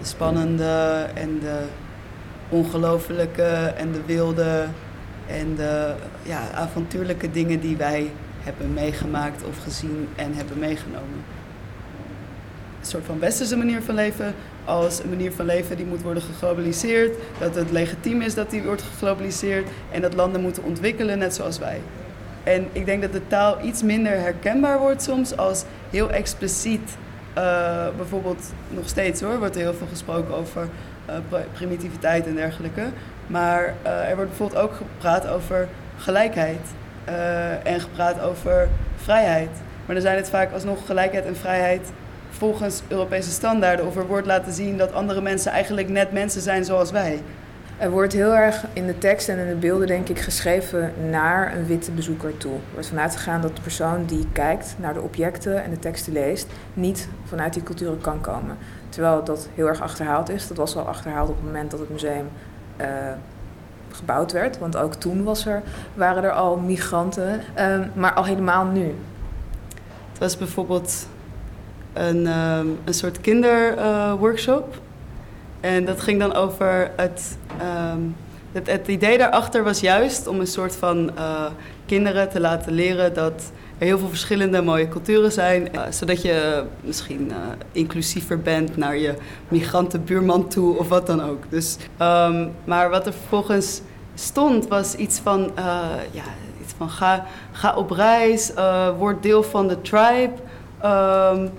[SPEAKER 7] De spannende en de ongelofelijke en de wilde en de ja, avontuurlijke dingen die wij hebben meegemaakt of gezien en hebben meegenomen. Een soort van westerse manier van leven als een manier van leven die moet worden geglobaliseerd. Dat het legitiem is dat die wordt geglobaliseerd en dat landen moeten ontwikkelen net zoals wij. En ik denk dat de taal iets minder herkenbaar wordt soms als heel expliciet. Uh, bijvoorbeeld nog steeds hoor, wordt er heel veel gesproken over uh, primitiviteit en dergelijke. Maar uh, er wordt bijvoorbeeld ook gepraat over gelijkheid en gepraat over vrijheid. Maar dan zijn het vaak alsnog gelijkheid en vrijheid volgens Europese standaarden. Of er wordt laten zien dat andere mensen eigenlijk net mensen zijn zoals wij.
[SPEAKER 6] Er wordt heel erg in de tekst en in de beelden, denk ik, geschreven naar een witte bezoeker toe. Er wordt vanuit gegaan dat de persoon die kijkt naar de objecten en de teksten leest, niet vanuit die culturen kan komen. Terwijl dat heel erg achterhaald is. Dat was al achterhaald op het moment dat het museum uh, gebouwd werd. Want ook toen was er, waren er al migranten, uh, maar al helemaal nu.
[SPEAKER 7] Het was bijvoorbeeld een, uh, een soort kinderworkshop. En dat ging dan over het, um, het, het, idee daarachter was juist om een soort van uh, kinderen te laten leren dat er heel veel verschillende mooie culturen zijn. Uh, zodat je misschien uh, inclusiever bent naar je migrantenbuurman toe of wat dan ook. Dus, um, maar wat er vervolgens stond was iets van, ja, iets van ga, ga op reis, word deel van de tribe. Um,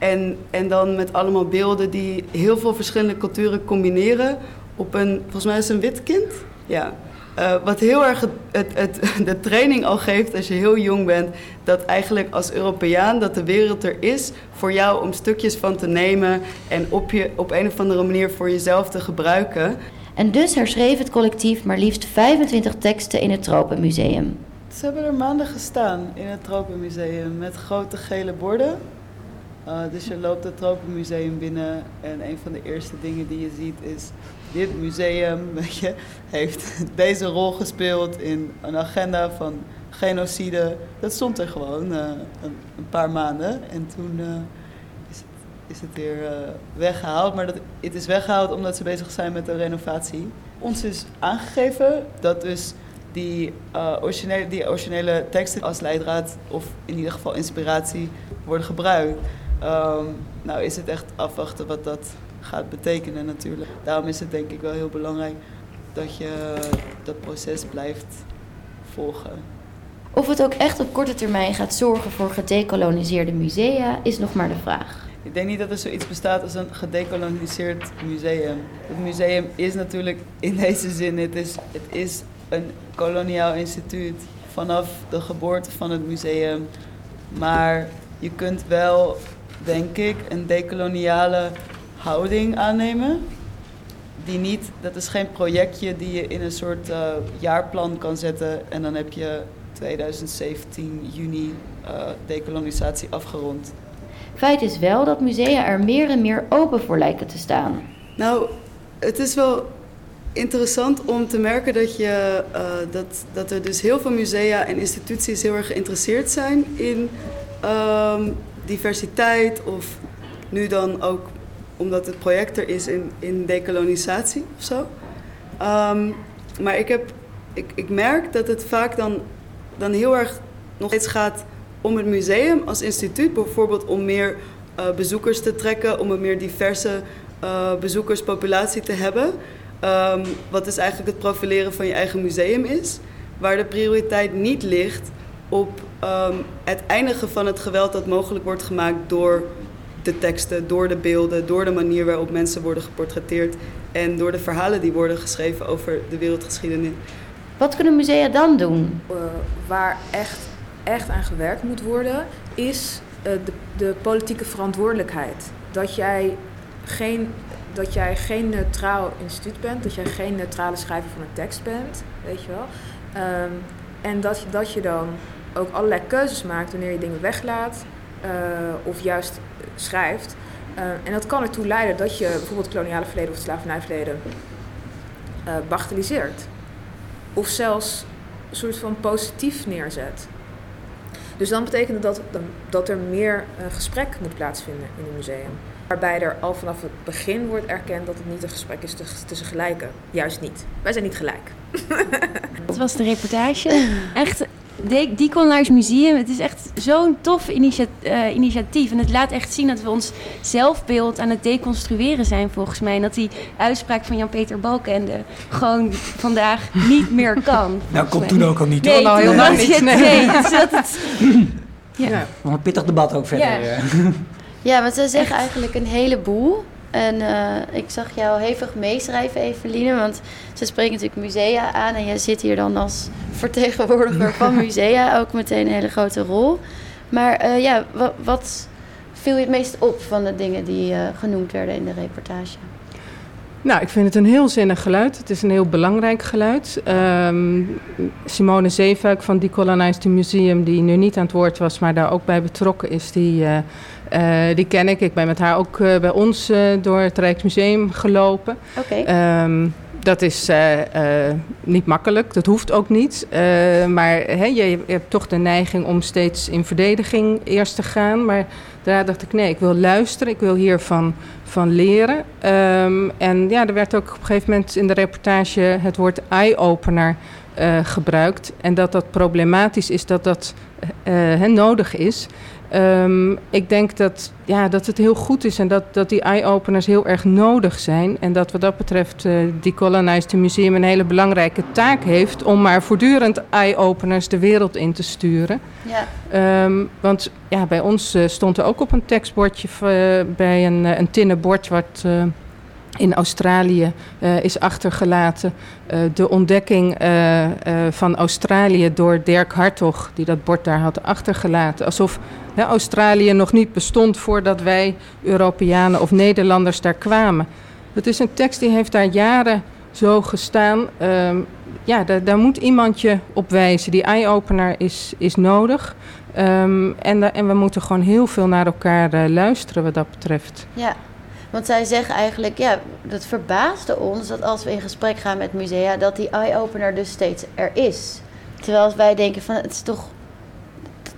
[SPEAKER 7] en, en dan met allemaal beelden die heel veel verschillende culturen combineren op een, volgens mij is het een wit kind. Ja. Uh, wat heel erg het, het, het, de training al geeft als je heel jong bent, dat eigenlijk als Europeaan dat de wereld er is voor jou om stukjes van te nemen en op, je, op een of andere manier voor jezelf te gebruiken.
[SPEAKER 1] En dus herschreef het collectief maar liefst 25 teksten in het Tropenmuseum.
[SPEAKER 7] Ze hebben er maanden gestaan in het Tropenmuseum met grote gele borden. Uh, dus je loopt het Tropenmuseum binnen en een van de eerste dingen die je ziet is dit museum je, heeft deze rol gespeeld in een agenda van genocide. Dat stond er gewoon uh, een, paar maanden en toen uh, is, het, is het weer weggehaald. Maar dat, het is weggehaald omdat ze bezig zijn met de renovatie. Ons is aangegeven dat dus die, originele, die originele teksten als leidraad of in ieder geval inspiratie worden gebruikt. Um, nou is het echt afwachten wat dat gaat betekenen natuurlijk. Daarom is het denk ik wel heel belangrijk dat je dat proces blijft volgen.
[SPEAKER 1] Of het ook echt op korte termijn gaat zorgen voor gedecoloniseerde musea, is nog maar de vraag.
[SPEAKER 7] Ik denk niet dat er zoiets bestaat als een gedecoloniseerd museum. Het museum is natuurlijk in deze zin, het is, het is een koloniaal instituut vanaf de geboorte van het museum. Maar je kunt wel denk ik, een decoloniale houding aannemen. Die niet, dat is geen projectje die je in een soort uh, jaarplan kan zetten en dan heb je 2017 juni uh, decolonisatie afgerond.
[SPEAKER 1] Feit is wel dat musea er meer en meer open voor lijken te staan.
[SPEAKER 7] Nou, het is wel interessant om te merken dat, je, uh, dat, dat er dus heel veel musea en instituties heel erg geïnteresseerd zijn in um, diversiteit of nu dan ook omdat het project er is in, in decolonisatie of zo. Ehm, maar ik, heb, ik, ik merk dat het vaak dan, dan heel erg nog steeds gaat om het museum als instituut, bijvoorbeeld om meer uh, bezoekers te trekken, om een meer diverse uh, bezoekerspopulatie te hebben. Um, wat dus eigenlijk het profileren van je eigen museum is. Waar de prioriteit niet ligt op um, het eindigen van het geweld dat mogelijk wordt gemaakt door de teksten, door de beelden, door de manier waarop mensen worden geportretteerd en door de verhalen die worden geschreven over de wereldgeschiedenis.
[SPEAKER 1] Wat kunnen musea dan doen?
[SPEAKER 6] Uh, waar echt, echt aan gewerkt moet worden, is uh, de, de politieke verantwoordelijkheid. Dat jij geen dat jij geen neutraal instituut bent, dat jij geen neutrale schrijver van een tekst bent, weet je wel. Um, en dat, dat je dan ook allerlei keuzes maakt wanneer je dingen weglaat uh, of juist schrijft. Uh, en dat kan ertoe leiden dat je bijvoorbeeld koloniale verleden of het slavernijverleden uh. Of zelfs een soort van positief neerzet. Dus dan betekent dat dat er meer gesprek moet plaatsvinden in een museum. Waarbij er al vanaf het begin wordt erkend dat het niet een gesprek is tussen gelijken. Juist niet. Wij zijn niet gelijk.
[SPEAKER 5] Dat was de reportage. Echt, de Decolonize Museum, het is echt zo'n tof initia uh, initiatief. En het laat echt zien dat we ons zelfbeeld aan het deconstrueren zijn, volgens mij. En dat die uitspraak van Jan-Peter Balkenende gewoon vandaag niet meer kan.
[SPEAKER 4] Nou, komt toen ook al niet.
[SPEAKER 5] Nee, nou,
[SPEAKER 4] heel
[SPEAKER 5] lang niet. Nee, nee het, het,
[SPEAKER 4] ja. ja. Nog een pittig debat ook verder.
[SPEAKER 1] Ja. Ja, want ze zeggen eigenlijk een heleboel. En uh, ik zag jou hevig meeschrijven, Eveline. Want ze spreken natuurlijk musea aan. En jij zit hier dan als vertegenwoordiger van musea. Ook meteen een hele grote rol. Maar uh, ja, wat, wat, viel je het meest op van de dingen die uh, genoemd werden in de reportage?
[SPEAKER 2] Nou, ik vind het een heel zinnig geluid. Het is een heel belangrijk geluid. Um, Simone Zeefuik van Decolonized Museum, die nu niet aan het woord was, maar daar ook bij betrokken is, die uh, die ken ik. Ik ben met haar ook uh, bij ons uh, door het Rijksmuseum gelopen.
[SPEAKER 1] Okay.
[SPEAKER 2] Um, dat is niet makkelijk, dat hoeft ook niet. maar je, je, hebt toch de neiging om steeds in verdediging eerst te gaan. Maar daar dacht ik, nee, ik wil luisteren, ik wil hiervan van leren. Um, en ja, er werd ook op een gegeven moment in de reportage het woord eye-opener gebruikt. En dat dat problematisch is, dat dat nodig is. Um, ik denk dat, ja, dat het heel goed is en dat, dat die eye-openers heel erg nodig zijn. En dat wat dat betreft uh, die Colonized Museum een hele belangrijke taak heeft om maar voortdurend eye-openers de wereld in te sturen.
[SPEAKER 1] Ja.
[SPEAKER 2] Um, want ja, bij ons uh, stond er ook op een tekstbordje uh, bij een, een tinnen bord wat in Australië uh, is achtergelaten. Uh, de ontdekking uh, van Australië door Dirk Hartog, die dat bord daar had achtergelaten. Alsof Australië nog niet bestond voordat wij Europeanen of Nederlanders daar kwamen. Het is een tekst die heeft daar jaren zo gestaan. Um, ja, daar, daar, moet iemand je op wijzen. Die eye-opener is, is nodig. Um, en, en we moeten gewoon heel veel naar elkaar luisteren wat dat betreft.
[SPEAKER 1] Ja. Want zij zeggen eigenlijk, ja, dat verbaasde ons dat als we in gesprek gaan met musea, dat die eye-opener dus steeds er is. Terwijl wij denken van, het is toch,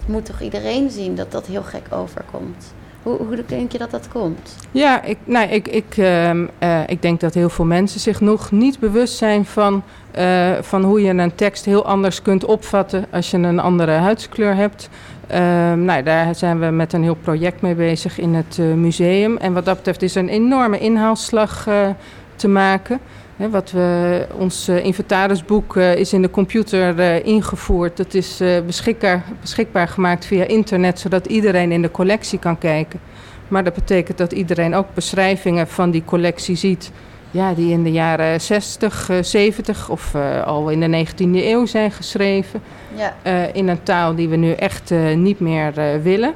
[SPEAKER 1] moet toch iedereen zien dat dat heel gek overkomt. Hoe, hoe denk je dat dat komt?
[SPEAKER 2] Ja, ik, nou, ik, ik, uh, uh, ik denk dat heel veel mensen zich nog niet bewust zijn van, uh, van hoe je een tekst heel anders kunt opvatten als je een andere huidskleur hebt. Uh, nou, daar zijn we met een heel project mee bezig in het uh, museum. En wat dat betreft is er een enorme inhaalslag uh, te maken. Wat we, ons inventarisboek is in de computer ingevoerd. Dat is beschikbaar, beschikbaar gemaakt via internet, zodat iedereen in de collectie kan kijken. Maar dat betekent dat iedereen ook beschrijvingen van die collectie ziet. Ja, die in de jaren 60, 70 of uh, al in de 19e eeuw zijn geschreven.
[SPEAKER 1] Ja.
[SPEAKER 2] Uh, in een taal die we nu echt uh, niet meer willen,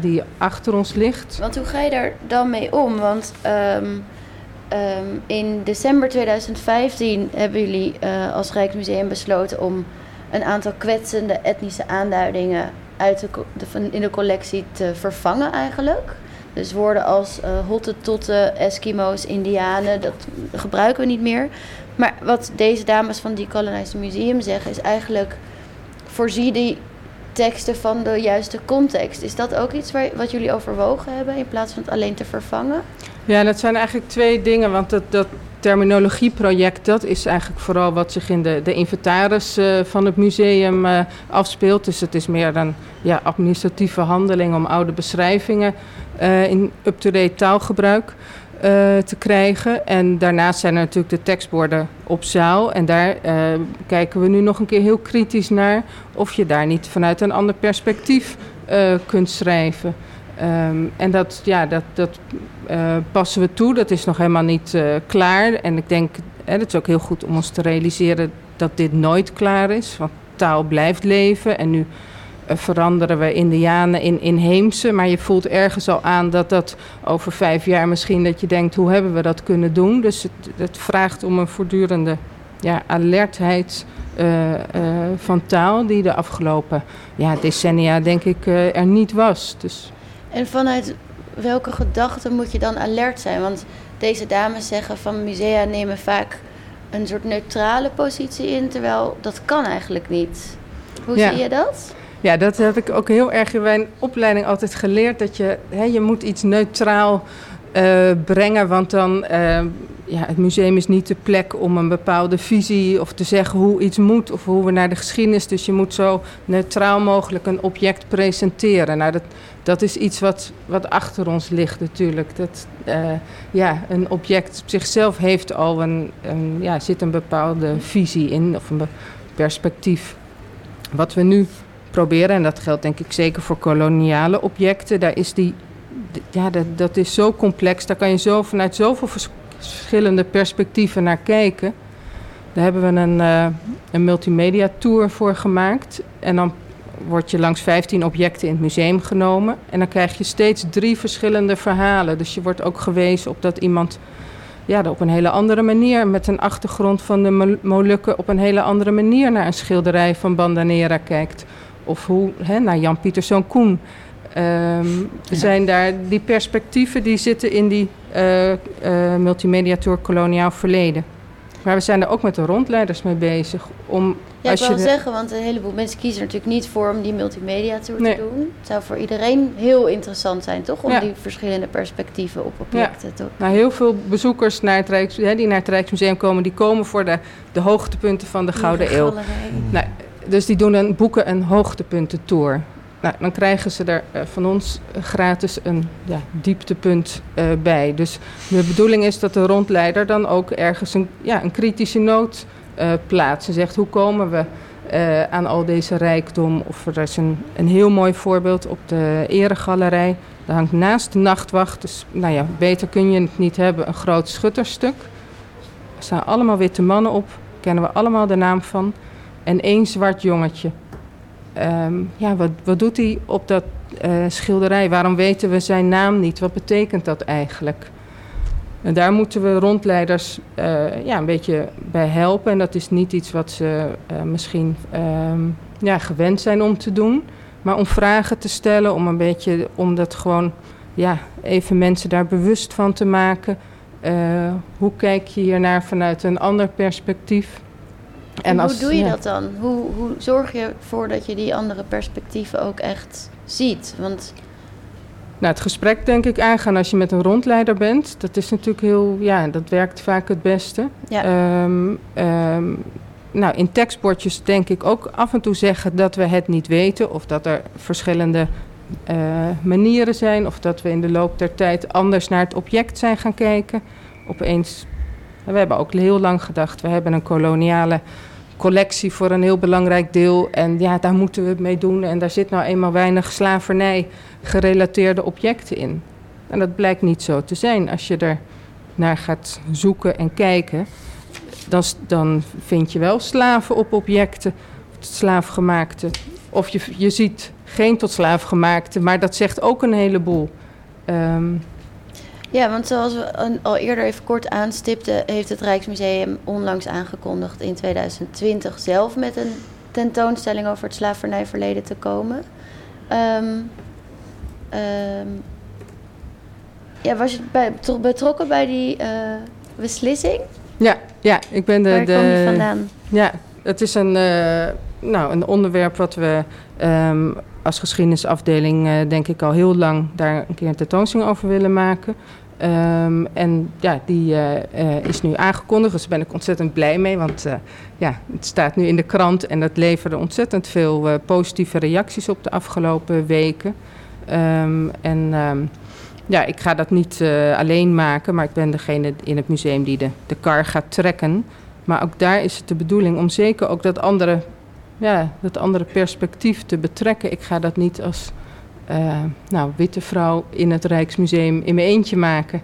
[SPEAKER 2] die achter ons ligt.
[SPEAKER 1] Want hoe ga je daar dan mee om? Want um, um, in december 2015 hebben jullie als Rijksmuseum besloten om een aantal kwetsende etnische aanduidingen uit de, in de collectie te vervangen eigenlijk. Dus woorden als uh, hottentotten, Eskimo's, Indianen, dat gebruiken we niet meer. Maar wat deze dames van Decolonized Museum zeggen is eigenlijk... voorzie die teksten van de juiste context. Is dat ook iets waar, wat jullie overwogen hebben in plaats van het alleen te vervangen?
[SPEAKER 2] Ja, dat zijn eigenlijk twee dingen. Want dat, dat terminologieproject, dat is eigenlijk vooral wat zich in de, de inventaris uh, van het museum uh, afspeelt. Dus het is meer een ja, administratieve handeling om oude beschrijvingen uh, in up-to-date taalgebruik te krijgen. En daarnaast zijn er natuurlijk de tekstborden op zaal. En daar kijken we nu nog een keer heel kritisch naar of je daar niet vanuit een ander perspectief kunt schrijven. Um, en dat, ja, dat, dat uh, passen we toe. Dat is nog helemaal niet uh, klaar. En ik denk, het is ook heel goed om ons te realiseren dat dit nooit klaar is. Want taal blijft leven. En nu uh, veranderen we Indianen in inheemse. Maar je voelt ergens al aan dat dat over vijf jaar misschien dat je denkt, hoe hebben we dat kunnen doen? Dus het, het vraagt om een voortdurende ja, alertheid van taal die de afgelopen ja, decennia denk ik er niet was. Dus
[SPEAKER 1] en vanuit welke gedachten moet je dan alert zijn? Want deze dames zeggen van musea nemen vaak een soort neutrale positie in, terwijl dat kan eigenlijk niet. Hoe zie je dat?
[SPEAKER 2] Ja, dat heb ik ook heel erg in mijn opleiding altijd geleerd. Dat je, hè, je moet iets neutraal uh, brengen, want dan... Uh, ja, het museum is niet de plek om een bepaalde visie of te zeggen hoe iets moet of hoe we naar de geschiedenis. Dus je moet zo neutraal mogelijk een object presenteren. Nou, dat, dat is iets wat, wat achter ons ligt natuurlijk. Dat, uh, ja, een object op zichzelf heeft al een, een, ja, zit een bepaalde visie in of een perspectief. Wat we nu proberen, en dat geldt denk ik zeker voor koloniale objecten, daar is die, ja, dat, dat is zo complex. Daar kan je zo vanuit zoveel verschillende perspectieven naar kijken. Daar hebben we een, uh, een multimedia tour voor gemaakt. En dan word je langs 15 objecten in het museum genomen. En dan krijg je steeds drie verschillende verhalen. Dus je wordt ook gewezen op dat iemand ja, op een hele andere manier, met een achtergrond van de Molukken, op een hele andere manier naar een schilderij van Bandanera kijkt. Of hoe, hè, naar Jan Pieterszoon Koen. Um, ja. zijn daar die perspectieven die zitten in die uh, uh, multimedia tour koloniaal verleden. Maar we zijn er ook met de rondleiders mee bezig. Om,
[SPEAKER 1] ja, ik wil zeggen, want een heleboel mensen kiezen er natuurlijk niet voor om die multimedia tour nee. te doen. Het zou voor iedereen heel interessant zijn, toch? Om ja. die verschillende perspectieven op objecten ja. te
[SPEAKER 2] Nou, heel veel bezoekers naar het Rijks, hè, die naar het Rijksmuseum komen, die komen voor de, de hoogtepunten van de Gouden Eeuw. Nou, dus die doen een, boeken een hoogtepuntentour. Nou, dan krijgen ze er uh, van ons gratis een ja, dieptepunt uh, bij. Dus de bedoeling is dat de rondleider dan ook ergens een, ja, een kritische noot uh, plaatst. Zegt hoe komen we aan al deze rijkdom. Of er is een, een heel mooi voorbeeld op de eregalerij. Daar hangt naast de nachtwacht, dus nou ja, beter kun je het niet hebben, een groot schutterstuk. Er staan allemaal witte mannen op, kennen we allemaal de naam van. En één zwart jongetje. Um, ja, wat, wat doet hij op dat uh, schilderij? Waarom weten we zijn naam niet? Wat betekent dat eigenlijk? En daar moeten we rondleiders uh, ja, een beetje bij helpen. En dat is niet iets wat ze uh, misschien um, ja, gewend zijn om te doen. Maar om vragen te stellen, om een beetje om dat gewoon ja, even mensen daar bewust van te maken. hoe kijk je hiernaar vanuit een ander perspectief?
[SPEAKER 1] En, als, hoe doe je ja. dat dan? Hoe, hoe zorg je ervoor dat je die andere perspectieven ook echt ziet? Want...
[SPEAKER 2] Nou, het gesprek denk ik aangaan als je met een rondleider bent. Dat is natuurlijk heel, ja, dat werkt vaak het beste. Ja. Um, um, nou, in tekstbordjes denk ik ook af en toe zeggen dat we het niet weten. Of dat er verschillende uh, manieren zijn. Of dat we in de loop der tijd anders naar het object zijn gaan kijken. Opeens we hebben ook heel lang gedacht, we hebben een koloniale collectie voor een heel belangrijk deel. En ja, daar moeten we het mee doen. En daar zit nou eenmaal weinig slavernij gerelateerde objecten in. En dat blijkt niet zo te zijn. Als je er naar gaat zoeken en kijken, dan, dan vind je wel slaven op objecten, slaafgemaakte. Of je, je ziet geen tot slaafgemaakte, maar dat zegt ook een heleboel. Um,
[SPEAKER 1] ja, want zoals we al eerder even kort aanstipten, heeft het Rijksmuseum onlangs aangekondigd in 2020 zelf met een tentoonstelling over het slavernijverleden te komen. Um, um, ja, was je bij, betrokken bij die uh, beslissing?
[SPEAKER 2] Ja, ja, ik ben de.
[SPEAKER 1] Waar
[SPEAKER 2] de,
[SPEAKER 1] kom je vandaan?
[SPEAKER 2] Ja, het is een, uh, nou, een onderwerp wat we ehm, als geschiedenisafdeling, eh, denk ik, al heel lang daar een keer een tentoonstelling over willen maken. Ehm, en ja, die eh, eh, is nu aangekondigd, dus daar ben ik ontzettend blij mee. Want ja, het staat nu in de krant en dat leverde ontzettend veel positieve reacties op de afgelopen weken. Ehm, en ehm, ja, ik ga dat niet alleen maken, maar ik ben degene in het museum die de, de kar gaat trekken. Maar ook daar is het de bedoeling om zeker ook dat andere, ja, dat andere perspectief te betrekken. Ik ga dat niet als eh, nou, witte vrouw in het Rijksmuseum in mijn eentje maken.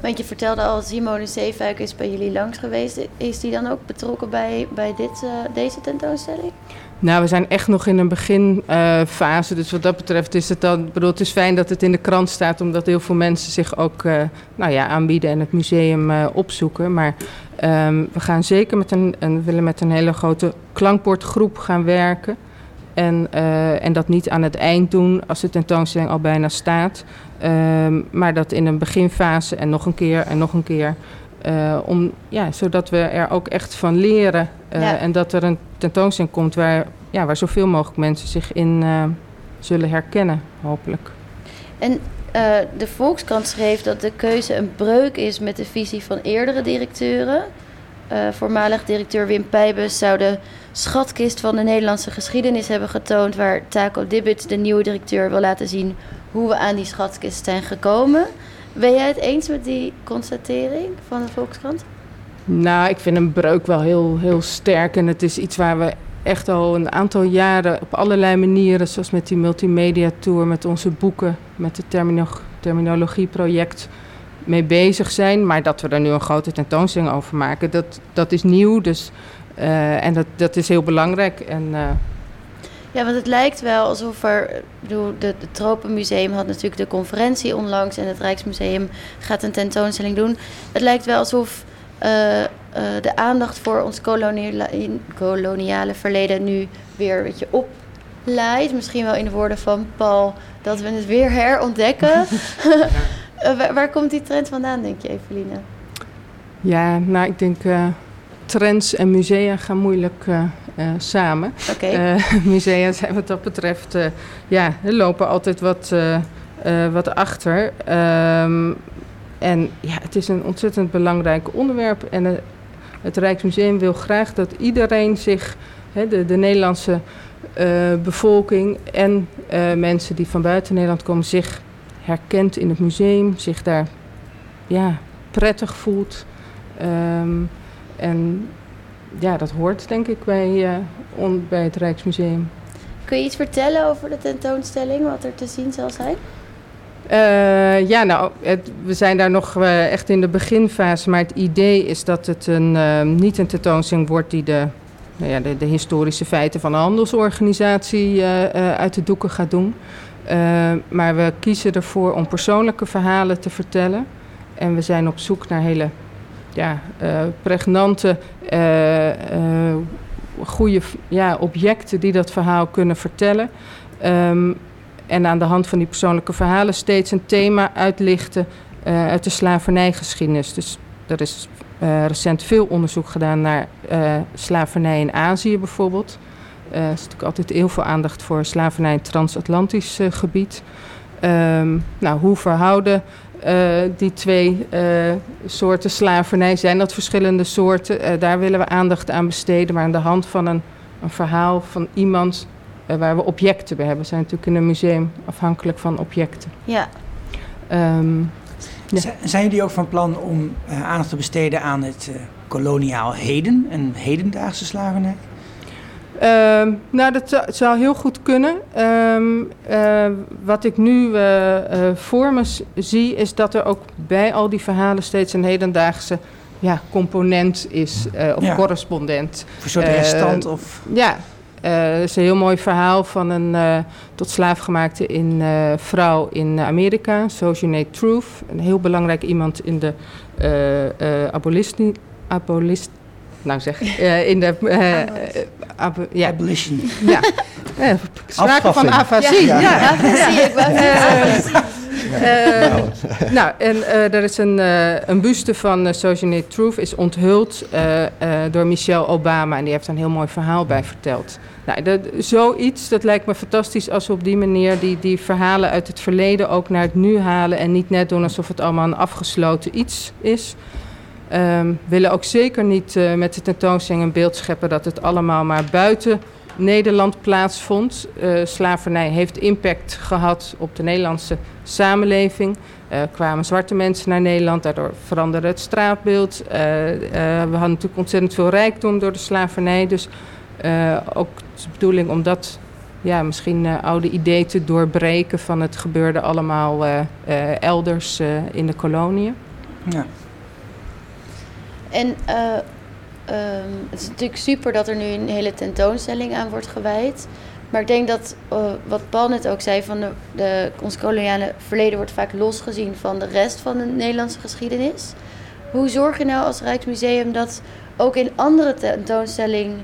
[SPEAKER 1] Want je vertelde al, Simone Zeefuik is bij jullie langs geweest. Is die dan ook betrokken bij, bij dit, eh, deze tentoonstelling?
[SPEAKER 2] Nou, we zijn echt nog in een beginfase. dus wat dat betreft is het dan. bedoel, het is fijn dat het in de krant staat, omdat heel veel mensen zich ook eh, nou ja, aanbieden en het museum opzoeken. Maar ehm, we gaan zeker met een, willen met een hele grote klankbordgroep gaan werken. En, eh, en dat niet aan het eind doen als de tentoonstelling al bijna staat. Ehm, maar dat in een beginfase en nog een keer en nog een keer. Eh, om, ja, zodat we er ook echt van leren. eh,
[SPEAKER 1] Ja.
[SPEAKER 2] En dat er een tentoonstelling komt waar, ja, waar zoveel mogelijk mensen zich in zullen herkennen, hopelijk.
[SPEAKER 1] En eh, de Volkskrant schreef dat de keuze een breuk is met de visie van eerdere directeuren. Eh, voormalig directeur Wim Pijbus zou de schatkist van de Nederlandse geschiedenis hebben getoond... waar Taco Dibbit, de nieuwe directeur, wil laten zien hoe we aan die schatkist zijn gekomen. Ben jij het eens met die constatering van de Volkskrant?
[SPEAKER 2] Nou, ik vind een breuk wel heel, heel sterk. En het is iets waar we echt al een aantal jaren op allerlei manieren, zoals met die multimedia tour, met onze boeken, met het termino terminologieproject mee bezig zijn. Maar dat we er nu een grote tentoonstelling over maken, dat, dat is nieuw. Dus, eh, en dat, dat is heel belangrijk. En, eh,
[SPEAKER 1] Ja, want het lijkt wel alsof er. ik bedoel, de, het Tropenmuseum had natuurlijk de conferentie onlangs en het Rijksmuseum gaat een tentoonstelling doen. Het lijkt wel alsof de aandacht voor ons koloniale, verleden nu weer een beetje opleidt. Misschien wel in de woorden van Paul, dat we het weer herontdekken. Eh, waar, waar komt die trend vandaan, denk je, Eveline?
[SPEAKER 2] ja, nou, ik denk uh, trends en musea gaan moeilijk uh, samen. Okay. musea zijn wat dat betreft, ja, lopen altijd wat, wat achter. En ja, het is een ontzettend belangrijk onderwerp. En uh, het Rijksmuseum wil graag dat iedereen zich, hè, de, de Nederlandse bevolking en mensen die van buiten Nederland komen, zich herkent in het museum, zich daar ja, prettig voelt. Um, en ja, dat hoort denk ik bij, bij het Rijksmuseum.
[SPEAKER 1] Kun je iets vertellen over de tentoonstelling, wat er te zien zal zijn?
[SPEAKER 2] Uh, ja, nou, we zijn daar nog uh, echt in de beginfase. Maar het idee is dat het een, uh, niet een tentoonstelling wordt die de, nou ja, de, de historische feiten van een handelsorganisatie uit de doeken gaat doen. maar we kiezen ervoor om persoonlijke verhalen te vertellen. En we zijn op zoek naar hele ja, pregnante, goede ja, objecten die dat verhaal kunnen vertellen. Um, en aan de hand van die persoonlijke verhalen steeds een thema uitlichten uit de slavernijgeschiedenis. Dus er is recent veel onderzoek gedaan naar slavernij in Azië bijvoorbeeld. er is natuurlijk altijd heel veel aandacht voor slavernij in het transatlantisch gebied. Um, nou, hoe verhouden die twee soorten slavernij. Zijn dat verschillende soorten? Daar willen we aandacht aan besteden. Maar aan de hand van een, een verhaal van iemand waar we objecten bij hebben. We zijn natuurlijk in een museum afhankelijk van objecten.
[SPEAKER 1] Ja.
[SPEAKER 2] Um,
[SPEAKER 4] ja. Zijn jullie ook van plan om aandacht te besteden aan het koloniaal heden en hedendaagse slavernij?
[SPEAKER 2] Uh, nou, dat zou, zou, heel goed kunnen. Um, uh, wat ik nu uh, uh, voor me zie, is dat er ook bij al die verhalen steeds een hedendaagse ja, component is, of ja. correspondent.
[SPEAKER 4] Een soort restant of...
[SPEAKER 2] Ja, dat is een heel mooi verhaal van een tot slaaf gemaakte in, vrouw in Amerika, Sojourner Truth. Een heel belangrijk iemand in de abolitie. Abolist, nou zeg, uh, in de... Uh,
[SPEAKER 4] ab ja. Abolition.
[SPEAKER 2] Ja. Uh, sprake van afasie.
[SPEAKER 1] Ja, ja. afasie, ik
[SPEAKER 2] Eh, nou, en eh, er is een, eh, een buste van uh, Sojourner Truth is onthuld door Michelle Obama. En die heeft een heel mooi verhaal bij verteld. Nou, dat, zoiets, dat lijkt me fantastisch als we op die manier die, die verhalen uit het verleden ook naar het nu halen. En niet net doen alsof het allemaal een afgesloten iets is. Ehm willen ook zeker niet met de tentoonstelling een beeld scheppen dat het allemaal maar buiten Nederland plaatsvond. Eh, slavernij heeft impact gehad op de Nederlandse samenleving. Er kwamen zwarte mensen naar Nederland, daardoor veranderde het straatbeeld. Eh, eh, we hadden natuurlijk ontzettend veel rijkdom door de slavernij. Dus eh, ook de bedoeling om dat ja, misschien eh, oude idee te doorbreken van het gebeurde allemaal eh, eh, elders eh, in de koloniën.
[SPEAKER 4] Ja.
[SPEAKER 1] En eh, ehm, het is natuurlijk super dat er nu een hele tentoonstelling aan wordt gewijd. Maar ik denk dat, eh, wat Paul net ook zei, van de, de, ons koloniale verleden wordt vaak losgezien van de rest van de Nederlandse geschiedenis. Hoe zorg je nou als Rijksmuseum dat ook in andere tentoonstelling,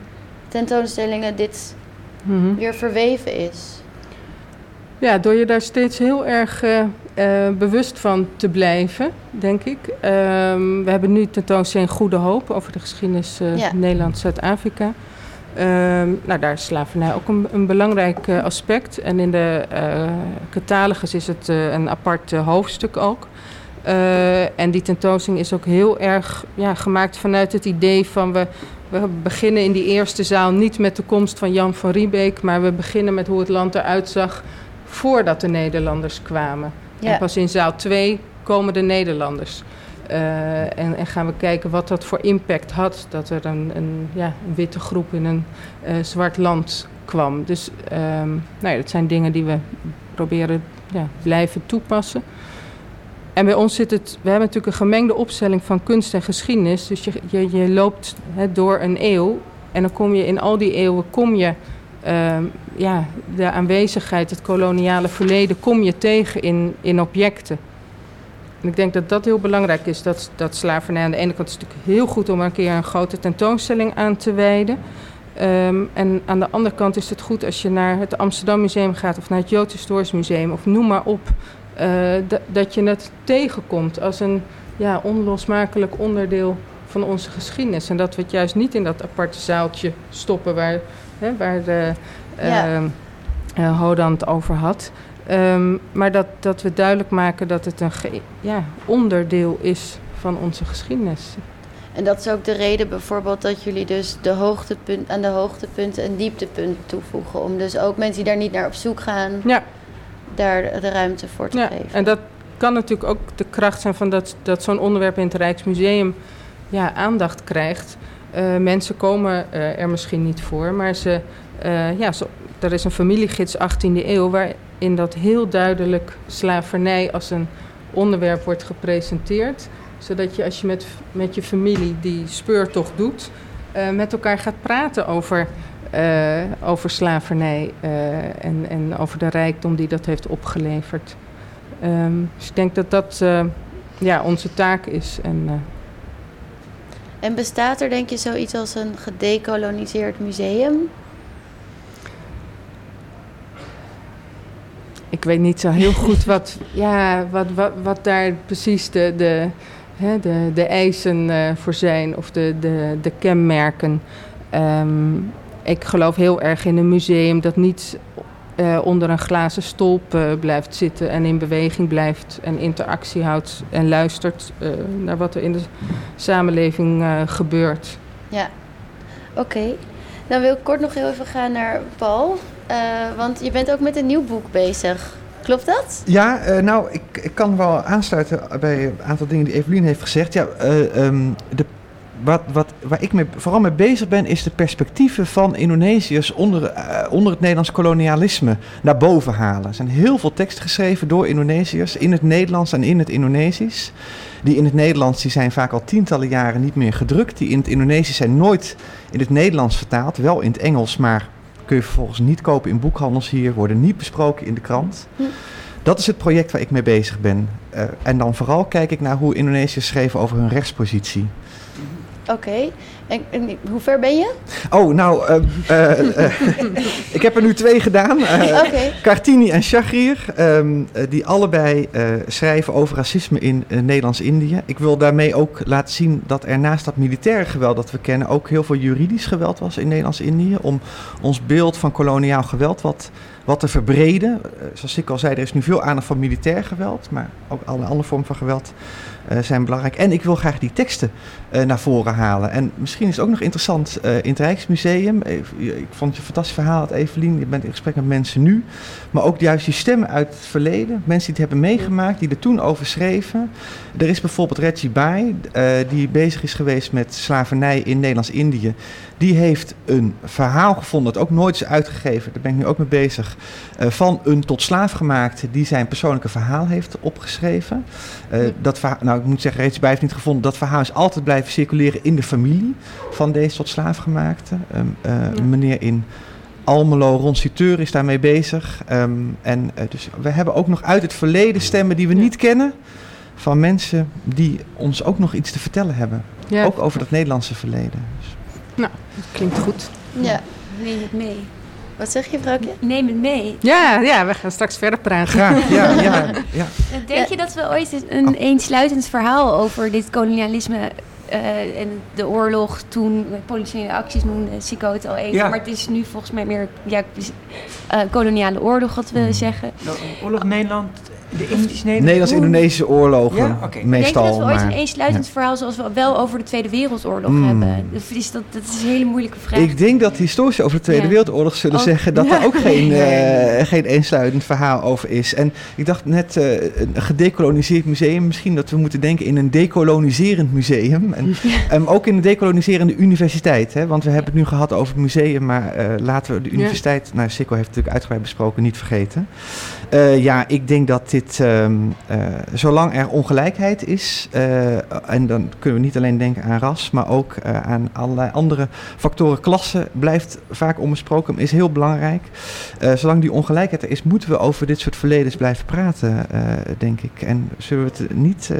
[SPEAKER 1] tentoonstellingen dit
[SPEAKER 2] Mhm.
[SPEAKER 1] weer verweven is?
[SPEAKER 2] Ja, door je daar steeds heel erg eh, eh, bewust van te blijven, denk ik. Ehm, we hebben nu tentoonstelling Goede Hoop over de geschiedenis eh,
[SPEAKER 1] Ja.
[SPEAKER 2] Nederland-Zuid-Afrika. Ehm, nou, daar is slavernij ook een, een belangrijk eh, aspect. En in de catalogus is het een apart hoofdstuk ook. En die tentoonstelling is ook heel erg ja, gemaakt vanuit het idee van we, we beginnen in die eerste zaal niet met de komst van Jan van Riebeek, maar we beginnen met hoe het land eruit zag voordat de Nederlanders kwamen. En pas in zaal 2 komen de Nederlanders. Eh, en, en gaan we kijken wat dat voor impact had dat er een, een, ja, een witte groep in een eh, zwart land kwam. Dus ehm, nou ja, dat zijn dingen die we proberen ja, blijven toepassen. En bij ons zit het, we hebben natuurlijk een gemengde opstelling van kunst en geschiedenis. Dus je, je, loopt door een eeuw en dan kom je in al die eeuwen, kom je ehm, ja, de aanwezigheid, het koloniale verleden, kom je tegen in, in objecten. En ik denk dat dat heel belangrijk is, dat, dat slavernij aan de ene kant is natuurlijk heel goed om een keer een grote tentoonstelling aan te wijden. Ehm, en aan de andere kant is het goed als je naar het Amsterdam Museum gaat of naar het Jood Historisch Museum of noem maar op. eh, da- dat je het tegenkomt als een ja, onlosmakelijk onderdeel van onze geschiedenis. En dat we het juist niet in dat aparte zaaltje stoppen waar, hè, waar de,
[SPEAKER 1] Ja.
[SPEAKER 2] ehm, eh, Hodan het over had. Ehm, maar dat, dat we duidelijk maken dat het een ja, onderdeel is van onze geschiedenis.
[SPEAKER 1] En dat is ook de reden bijvoorbeeld dat jullie dus de hoogtepunt, aan de hoogtepunten een dieptepunt toevoegen. Om dus ook mensen die daar niet naar op zoek gaan,
[SPEAKER 2] Ja.
[SPEAKER 1] daar de ruimte voor te
[SPEAKER 2] Ja,
[SPEAKER 1] geven.
[SPEAKER 2] en dat kan natuurlijk ook de kracht zijn van dat, dat zo'n onderwerp in het Rijksmuseum ja, aandacht krijgt. Eh, mensen komen eh, er misschien niet voor, maar ze, eh, ja, er is een familiegids 18e eeuw waarin dat heel duidelijk slavernij als een onderwerp wordt gepresenteerd. Zodat je als je met, met je familie die speurtocht doet, met elkaar gaat praten over, over slavernij en, en over de rijkdom die dat heeft opgeleverd. Ehm, dus ik denk dat dat ja, onze taak is. En,
[SPEAKER 1] En bestaat er denk je zoiets als een gedecoloniseerd museum?
[SPEAKER 2] ik weet niet zo heel goed wat, ja, wat, wat, wat daar precies de, de, hè, de, de eisen eh, voor zijn of de, de, de kenmerken. Ehm, ik geloof heel erg in een museum dat niet eh, onder een glazen stolp eh, blijft zitten en in beweging blijft en interactie houdt en luistert eh, naar wat er in de samenleving eh, gebeurt.
[SPEAKER 1] Ja. Oké. Dan wil ik kort nog heel even gaan naar Paul. Eh, want je bent ook met een nieuw boek bezig. Klopt dat?
[SPEAKER 3] Ja, eh, nou, ik, ik kan wel aansluiten bij een aantal dingen die Evelien heeft gezegd. Ja, eh, ehm, de, wat, wat, waar ik mee, vooral mee bezig ben, is de perspectieven van Indonesiërs onder, eh, onder het Nederlands kolonialisme naar boven halen. Er zijn heel veel teksten geschreven door Indonesiërs in het Nederlands en in het Indonesisch. Die in het Nederlands die zijn vaak al tientallen jaren niet meer gedrukt. Die in het Indonesisch zijn nooit in het Nederlands vertaald, wel in het Engels, maar kun je vervolgens niet kopen in boekhandels hier, worden niet besproken in de krant.
[SPEAKER 1] Hm.
[SPEAKER 3] Dat is het project waar ik mee bezig ben. Eh, en dan vooral kijk ik naar hoe Indonesiërs schreven over hun rechtspositie.
[SPEAKER 1] Oké. En, en hoe ver ben je?
[SPEAKER 3] Oh, nou, eh, eh, eh, ik heb er nu twee gedaan.
[SPEAKER 1] Oké.
[SPEAKER 3] Kartini en Shahir, ehm, eh, die allebei schrijven over racisme in Nederlands-Indië. Ik wil daarmee ook laten zien dat er naast dat militaire geweld dat we kennen, ook heel veel juridisch geweld was in Nederlands-Indië. Om ons beeld van koloniaal geweld wat, wat te verbreden. Zoals ik al zei, er is nu veel aandacht voor militair geweld, maar ook alle andere vormen van geweld eh, zijn belangrijk. En ik wil graag die teksten eh, naar voren halen. En misschien is het ook nog interessant eh, in het Rijksmuseum. ik vond je een fantastisch verhaal, Evelien. Je bent in gesprek met mensen nu. Maar ook juist die stemmen uit het verleden. Mensen die het hebben meegemaakt, die er toen over schreven. Er is bijvoorbeeld Reggie Bai, die bezig is geweest met slavernij in Nederlands-Indië. Die heeft een verhaal gevonden, dat ook nooit is uitgegeven. Daar ben ik nu ook mee bezig. van een tot slaaf gemaakte die zijn persoonlijke verhaal heeft opgeschreven. Dat verha- nou, ik moet zeggen, Reggie Bai heeft niet gevonden. Dat verhaal is altijd blijven circuleren in de familie van deze tot slaaf gemaakte. Ehm, eh, Meneer in Almelo, Ron Citeur is daarmee bezig. Ehm, en eh, dus we hebben ook nog uit het verleden stemmen die we niet kennen. Van mensen die ons ook nog iets te vertellen hebben.
[SPEAKER 2] Ja,
[SPEAKER 3] Ook over dat Nederlandse verleden. Dus
[SPEAKER 2] klinkt goed.
[SPEAKER 1] Ja.
[SPEAKER 5] Neem het mee.
[SPEAKER 1] Wat zeg je, vrouwtje?
[SPEAKER 5] Neem het mee.
[SPEAKER 2] Ja, ja, we gaan straks verder praten.
[SPEAKER 3] graag, ja, ja, ja.
[SPEAKER 5] Denk je dat we ooit een
[SPEAKER 3] Oh.
[SPEAKER 5] eensluitend verhaal over dit kolonialisme eh, en de oorlog toen, politionele acties noemde Sico het al even,
[SPEAKER 4] Ja.
[SPEAKER 5] maar het is nu volgens mij meer ja, eh, koloniale oorlog wat we zeggen.
[SPEAKER 4] Nou, Oorlog Nederland, de.
[SPEAKER 3] Nederlands-Indonesische oorlogen,
[SPEAKER 4] Ja, oké.
[SPEAKER 3] meestal.
[SPEAKER 5] Denk je dat we ooit
[SPEAKER 3] maar,
[SPEAKER 5] een eensluitend
[SPEAKER 3] ja.
[SPEAKER 5] verhaal zoals we wel over de Tweede Wereldoorlog
[SPEAKER 3] Mm.
[SPEAKER 5] hebben? Dat is, dat, dat is een hele moeilijke vraag.
[SPEAKER 3] Ik denk dat historici over de Tweede
[SPEAKER 5] Ja.
[SPEAKER 3] Wereldoorlog zullen
[SPEAKER 5] Oh.
[SPEAKER 3] zeggen dat
[SPEAKER 5] Ja.
[SPEAKER 3] er ook geen, eh, geen eensluitend verhaal over is. En ik dacht net, eh, een gedecoloniseerd museum, misschien dat we moeten denken in een decoloniserend museum. En ehm, ook in een decoloniserende universiteit. Hè? Want we hebben het nu gehad over het museum, maar eh, laten we de
[SPEAKER 2] Ja.
[SPEAKER 3] universiteit, nou Sikko heeft het natuurlijk uitgebreid besproken, niet vergeten. Eh, ja, ik denk dat dit, ehm, eh, zolang er ongelijkheid is, eh, en dan kunnen we niet alleen denken aan ras, maar ook aan allerlei andere factoren. Klasse blijft vaak onbesproken, is heel belangrijk. Zolang die ongelijkheid er is, moeten we over dit soort verledens blijven praten, denk ik. En zullen we het niet,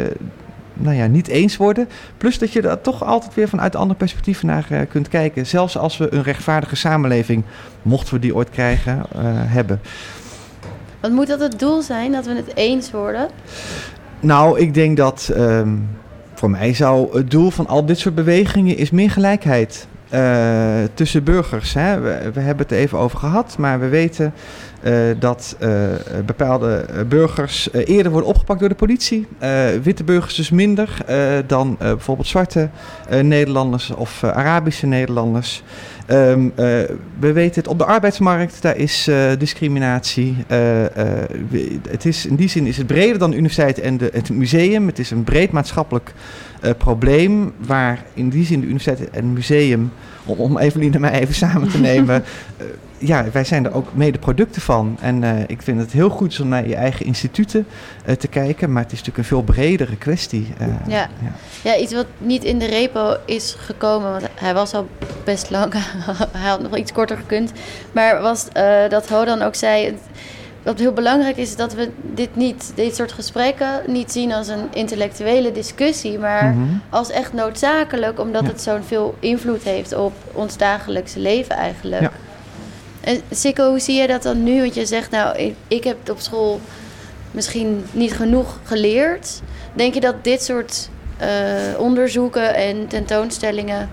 [SPEAKER 3] nou ja, niet eens worden. Plus dat je er toch altijd weer vanuit andere perspectieven naar kunt kijken. Zelfs als we een rechtvaardige samenleving, mochten we die ooit krijgen, hebben.
[SPEAKER 1] Wat moet dat het doel zijn, dat we het eens worden?
[SPEAKER 3] Nou, ik denk dat ehm, voor mij zou het doel van al dit soort bewegingen is meer gelijkheid eh, tussen burgers. Hè. We, we hebben het even over gehad, maar we weten eh, dat eh, bepaalde burgers eerder worden opgepakt door de politie. Witte burgers dus minder dan bijvoorbeeld zwarte Nederlanders of Arabische Nederlanders. Ehm, eh, we weten het op de arbeidsmarkt, daar is discriminatie. Het is, in die zin is het breder dan de universiteit en de, het museum. Het is een breed maatschappelijk eh, probleem waar in die zin de universiteit en het museum, om, om Evelien en mij even samen te nemen, eh, ja, wij zijn er ook mede producten van. En eh, ik vind het heel goed om naar je eigen instituten te kijken, maar het is natuurlijk een veel bredere kwestie. eh,
[SPEAKER 1] Ja. Ja, iets wat niet in de repo is gekomen, want hij was al best lang. hij had nog iets korter gekund. Maar was dat Ho dan ook zei. Wat heel belangrijk is, dat we dit niet, dit soort gesprekken niet zien als een intellectuele discussie, maar
[SPEAKER 3] Mhm.
[SPEAKER 1] als echt noodzakelijk, omdat
[SPEAKER 3] Ja.
[SPEAKER 1] het zo'n veel invloed heeft op ons dagelijkse leven eigenlijk.
[SPEAKER 3] Ja.
[SPEAKER 1] En Sikko, hoe zie je dat dan nu? Want je zegt, nou, ik, ik heb op school misschien niet genoeg geleerd. Denk je dat dit soort eh, onderzoeken en tentoonstellingen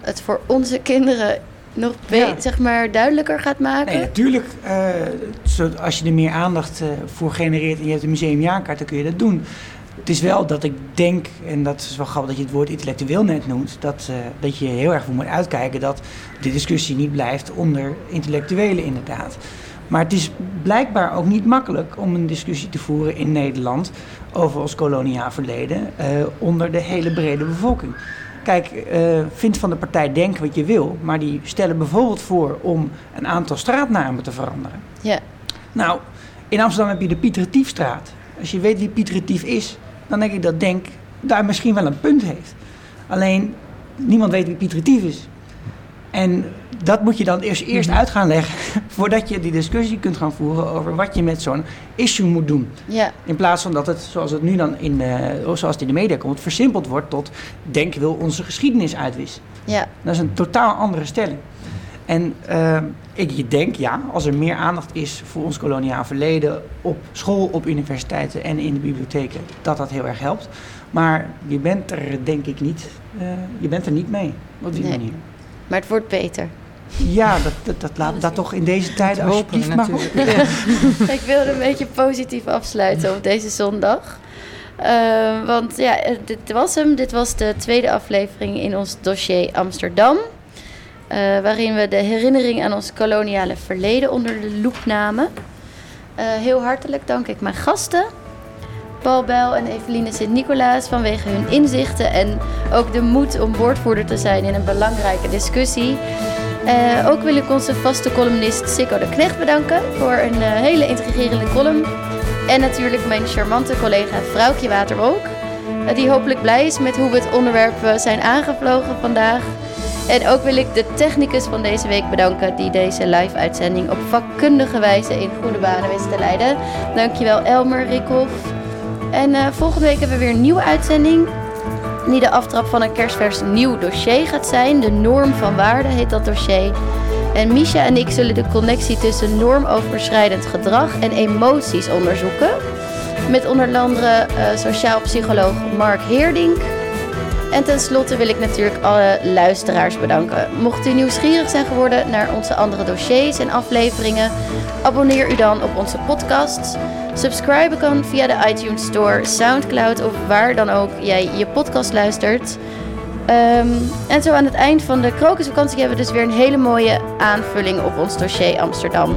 [SPEAKER 1] het voor onze kinderen nog
[SPEAKER 4] Ja.
[SPEAKER 1] zeg maar duidelijker gaat maken?
[SPEAKER 4] Nee, natuurlijk. eh, als je er meer aandacht eh, voor genereert en je hebt een museumjaarkaart, dan kun je dat doen. Het is wel dat ik denk, en dat is wel grappig dat je het woord intellectueel net noemt, dat, eh, dat je heel erg voor moet uitkijken dat de discussie niet blijft onder intellectuelen inderdaad. Maar het is blijkbaar ook niet makkelijk om een discussie te voeren in Nederland over ons koloniaal verleden onder de hele brede bevolking. Kijk, eh vind van de partij Denk wat je wil, maar die stellen bijvoorbeeld voor om een aantal straatnamen te veranderen.
[SPEAKER 1] Ja.
[SPEAKER 4] Nou, in Amsterdam heb je de Piet Retiefstraat. Als je weet wie Piet Retief is, dan denk ik dat Denk daar misschien wel een punt heeft. Alleen, niemand weet wie Piet Retief is. En dat moet je dan eerst, eerst uit gaan leggen voordat je die discussie kunt gaan voeren over wat je met zo'n issue moet doen.
[SPEAKER 1] Ja,
[SPEAKER 4] In plaats van dat het, zoals het nu dan in, eh, zoals het in de media komt, versimpeld wordt tot denk wil onze geschiedenis uitwissen.
[SPEAKER 1] ja,
[SPEAKER 4] Dat is een totaal andere stelling. En eh, ik denk, ja, als er meer aandacht is voor ons koloniaal verleden op school, op universiteiten en in de bibliotheken, dat dat heel erg helpt. Maar je bent er denk ik niet, eh, je bent er niet mee op die
[SPEAKER 1] Nee.
[SPEAKER 4] manier.
[SPEAKER 1] maar het wordt beter.
[SPEAKER 4] Ja, dat, dat, dat laat dat toch in deze tijd alsjeblieft maar op.
[SPEAKER 2] natuurlijk. Ja.
[SPEAKER 1] Ik wilde een beetje positief afsluiten op deze zondag. Eh, want ja, dit was hem. Dit was de tweede aflevering in ons dossier Amsterdam. eh, waarin we de herinnering aan ons koloniale verleden onder de loep namen. Eh, heel hartelijk dank ik mijn gasten. Paul Bijl en Eveline Sint-Nicolaas vanwege hun inzichten en ook de moed om woordvoerder te zijn in een belangrijke discussie. Eh, ook wil ik onze vaste columnist Sikko de Knecht bedanken voor een eh, hele intrigerende column. En natuurlijk mijn charmante collega Vrouwtje Waterwolk, eh, die hopelijk blij is met hoe we het onderwerp zijn aangevlogen vandaag. En ook wil ik de technicus van deze week bedanken die deze live-uitzending op vakkundige wijze in goede banen wist te leiden. Dankjewel Elmer Rikhoff. En volgende week hebben we weer een nieuwe uitzending. Die de aftrap van een kerstvers nieuw dossier gaat zijn. De norm van waarde heet dat dossier. En Misha en ik zullen de connectie tussen normoverschrijdend gedrag en emoties onderzoeken. Met onder andere eh, sociaal psycholoog Mark Heerdink. En tenslotte wil ik natuurlijk alle luisteraars bedanken. Mocht u nieuwsgierig zijn geworden naar onze andere dossiers en afleveringen, abonneer u dan op onze podcast. Subscriben kan via de iTunes Store, Soundcloud of waar dan ook jij je podcast luistert. Ehm, en zo aan het eind van de krokusvakantie hebben we dus weer een hele mooie aanvulling op ons dossier Amsterdam.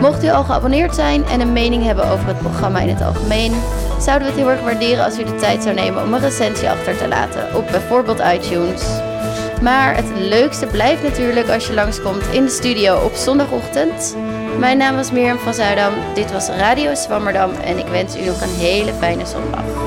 [SPEAKER 1] Mocht u al geabonneerd zijn en een mening hebben over het programma in het algemeen, zouden we het heel erg waarderen als u de tijd zou nemen om een recensie achter te laten op bijvoorbeeld iTunes. Maar het leukste blijft natuurlijk als je langskomt in de studio op zondagochtend. Mijn naam was Mirjam van Zuidam, dit was Radio Zwammerdam en ik wens u nog een hele fijne zondag.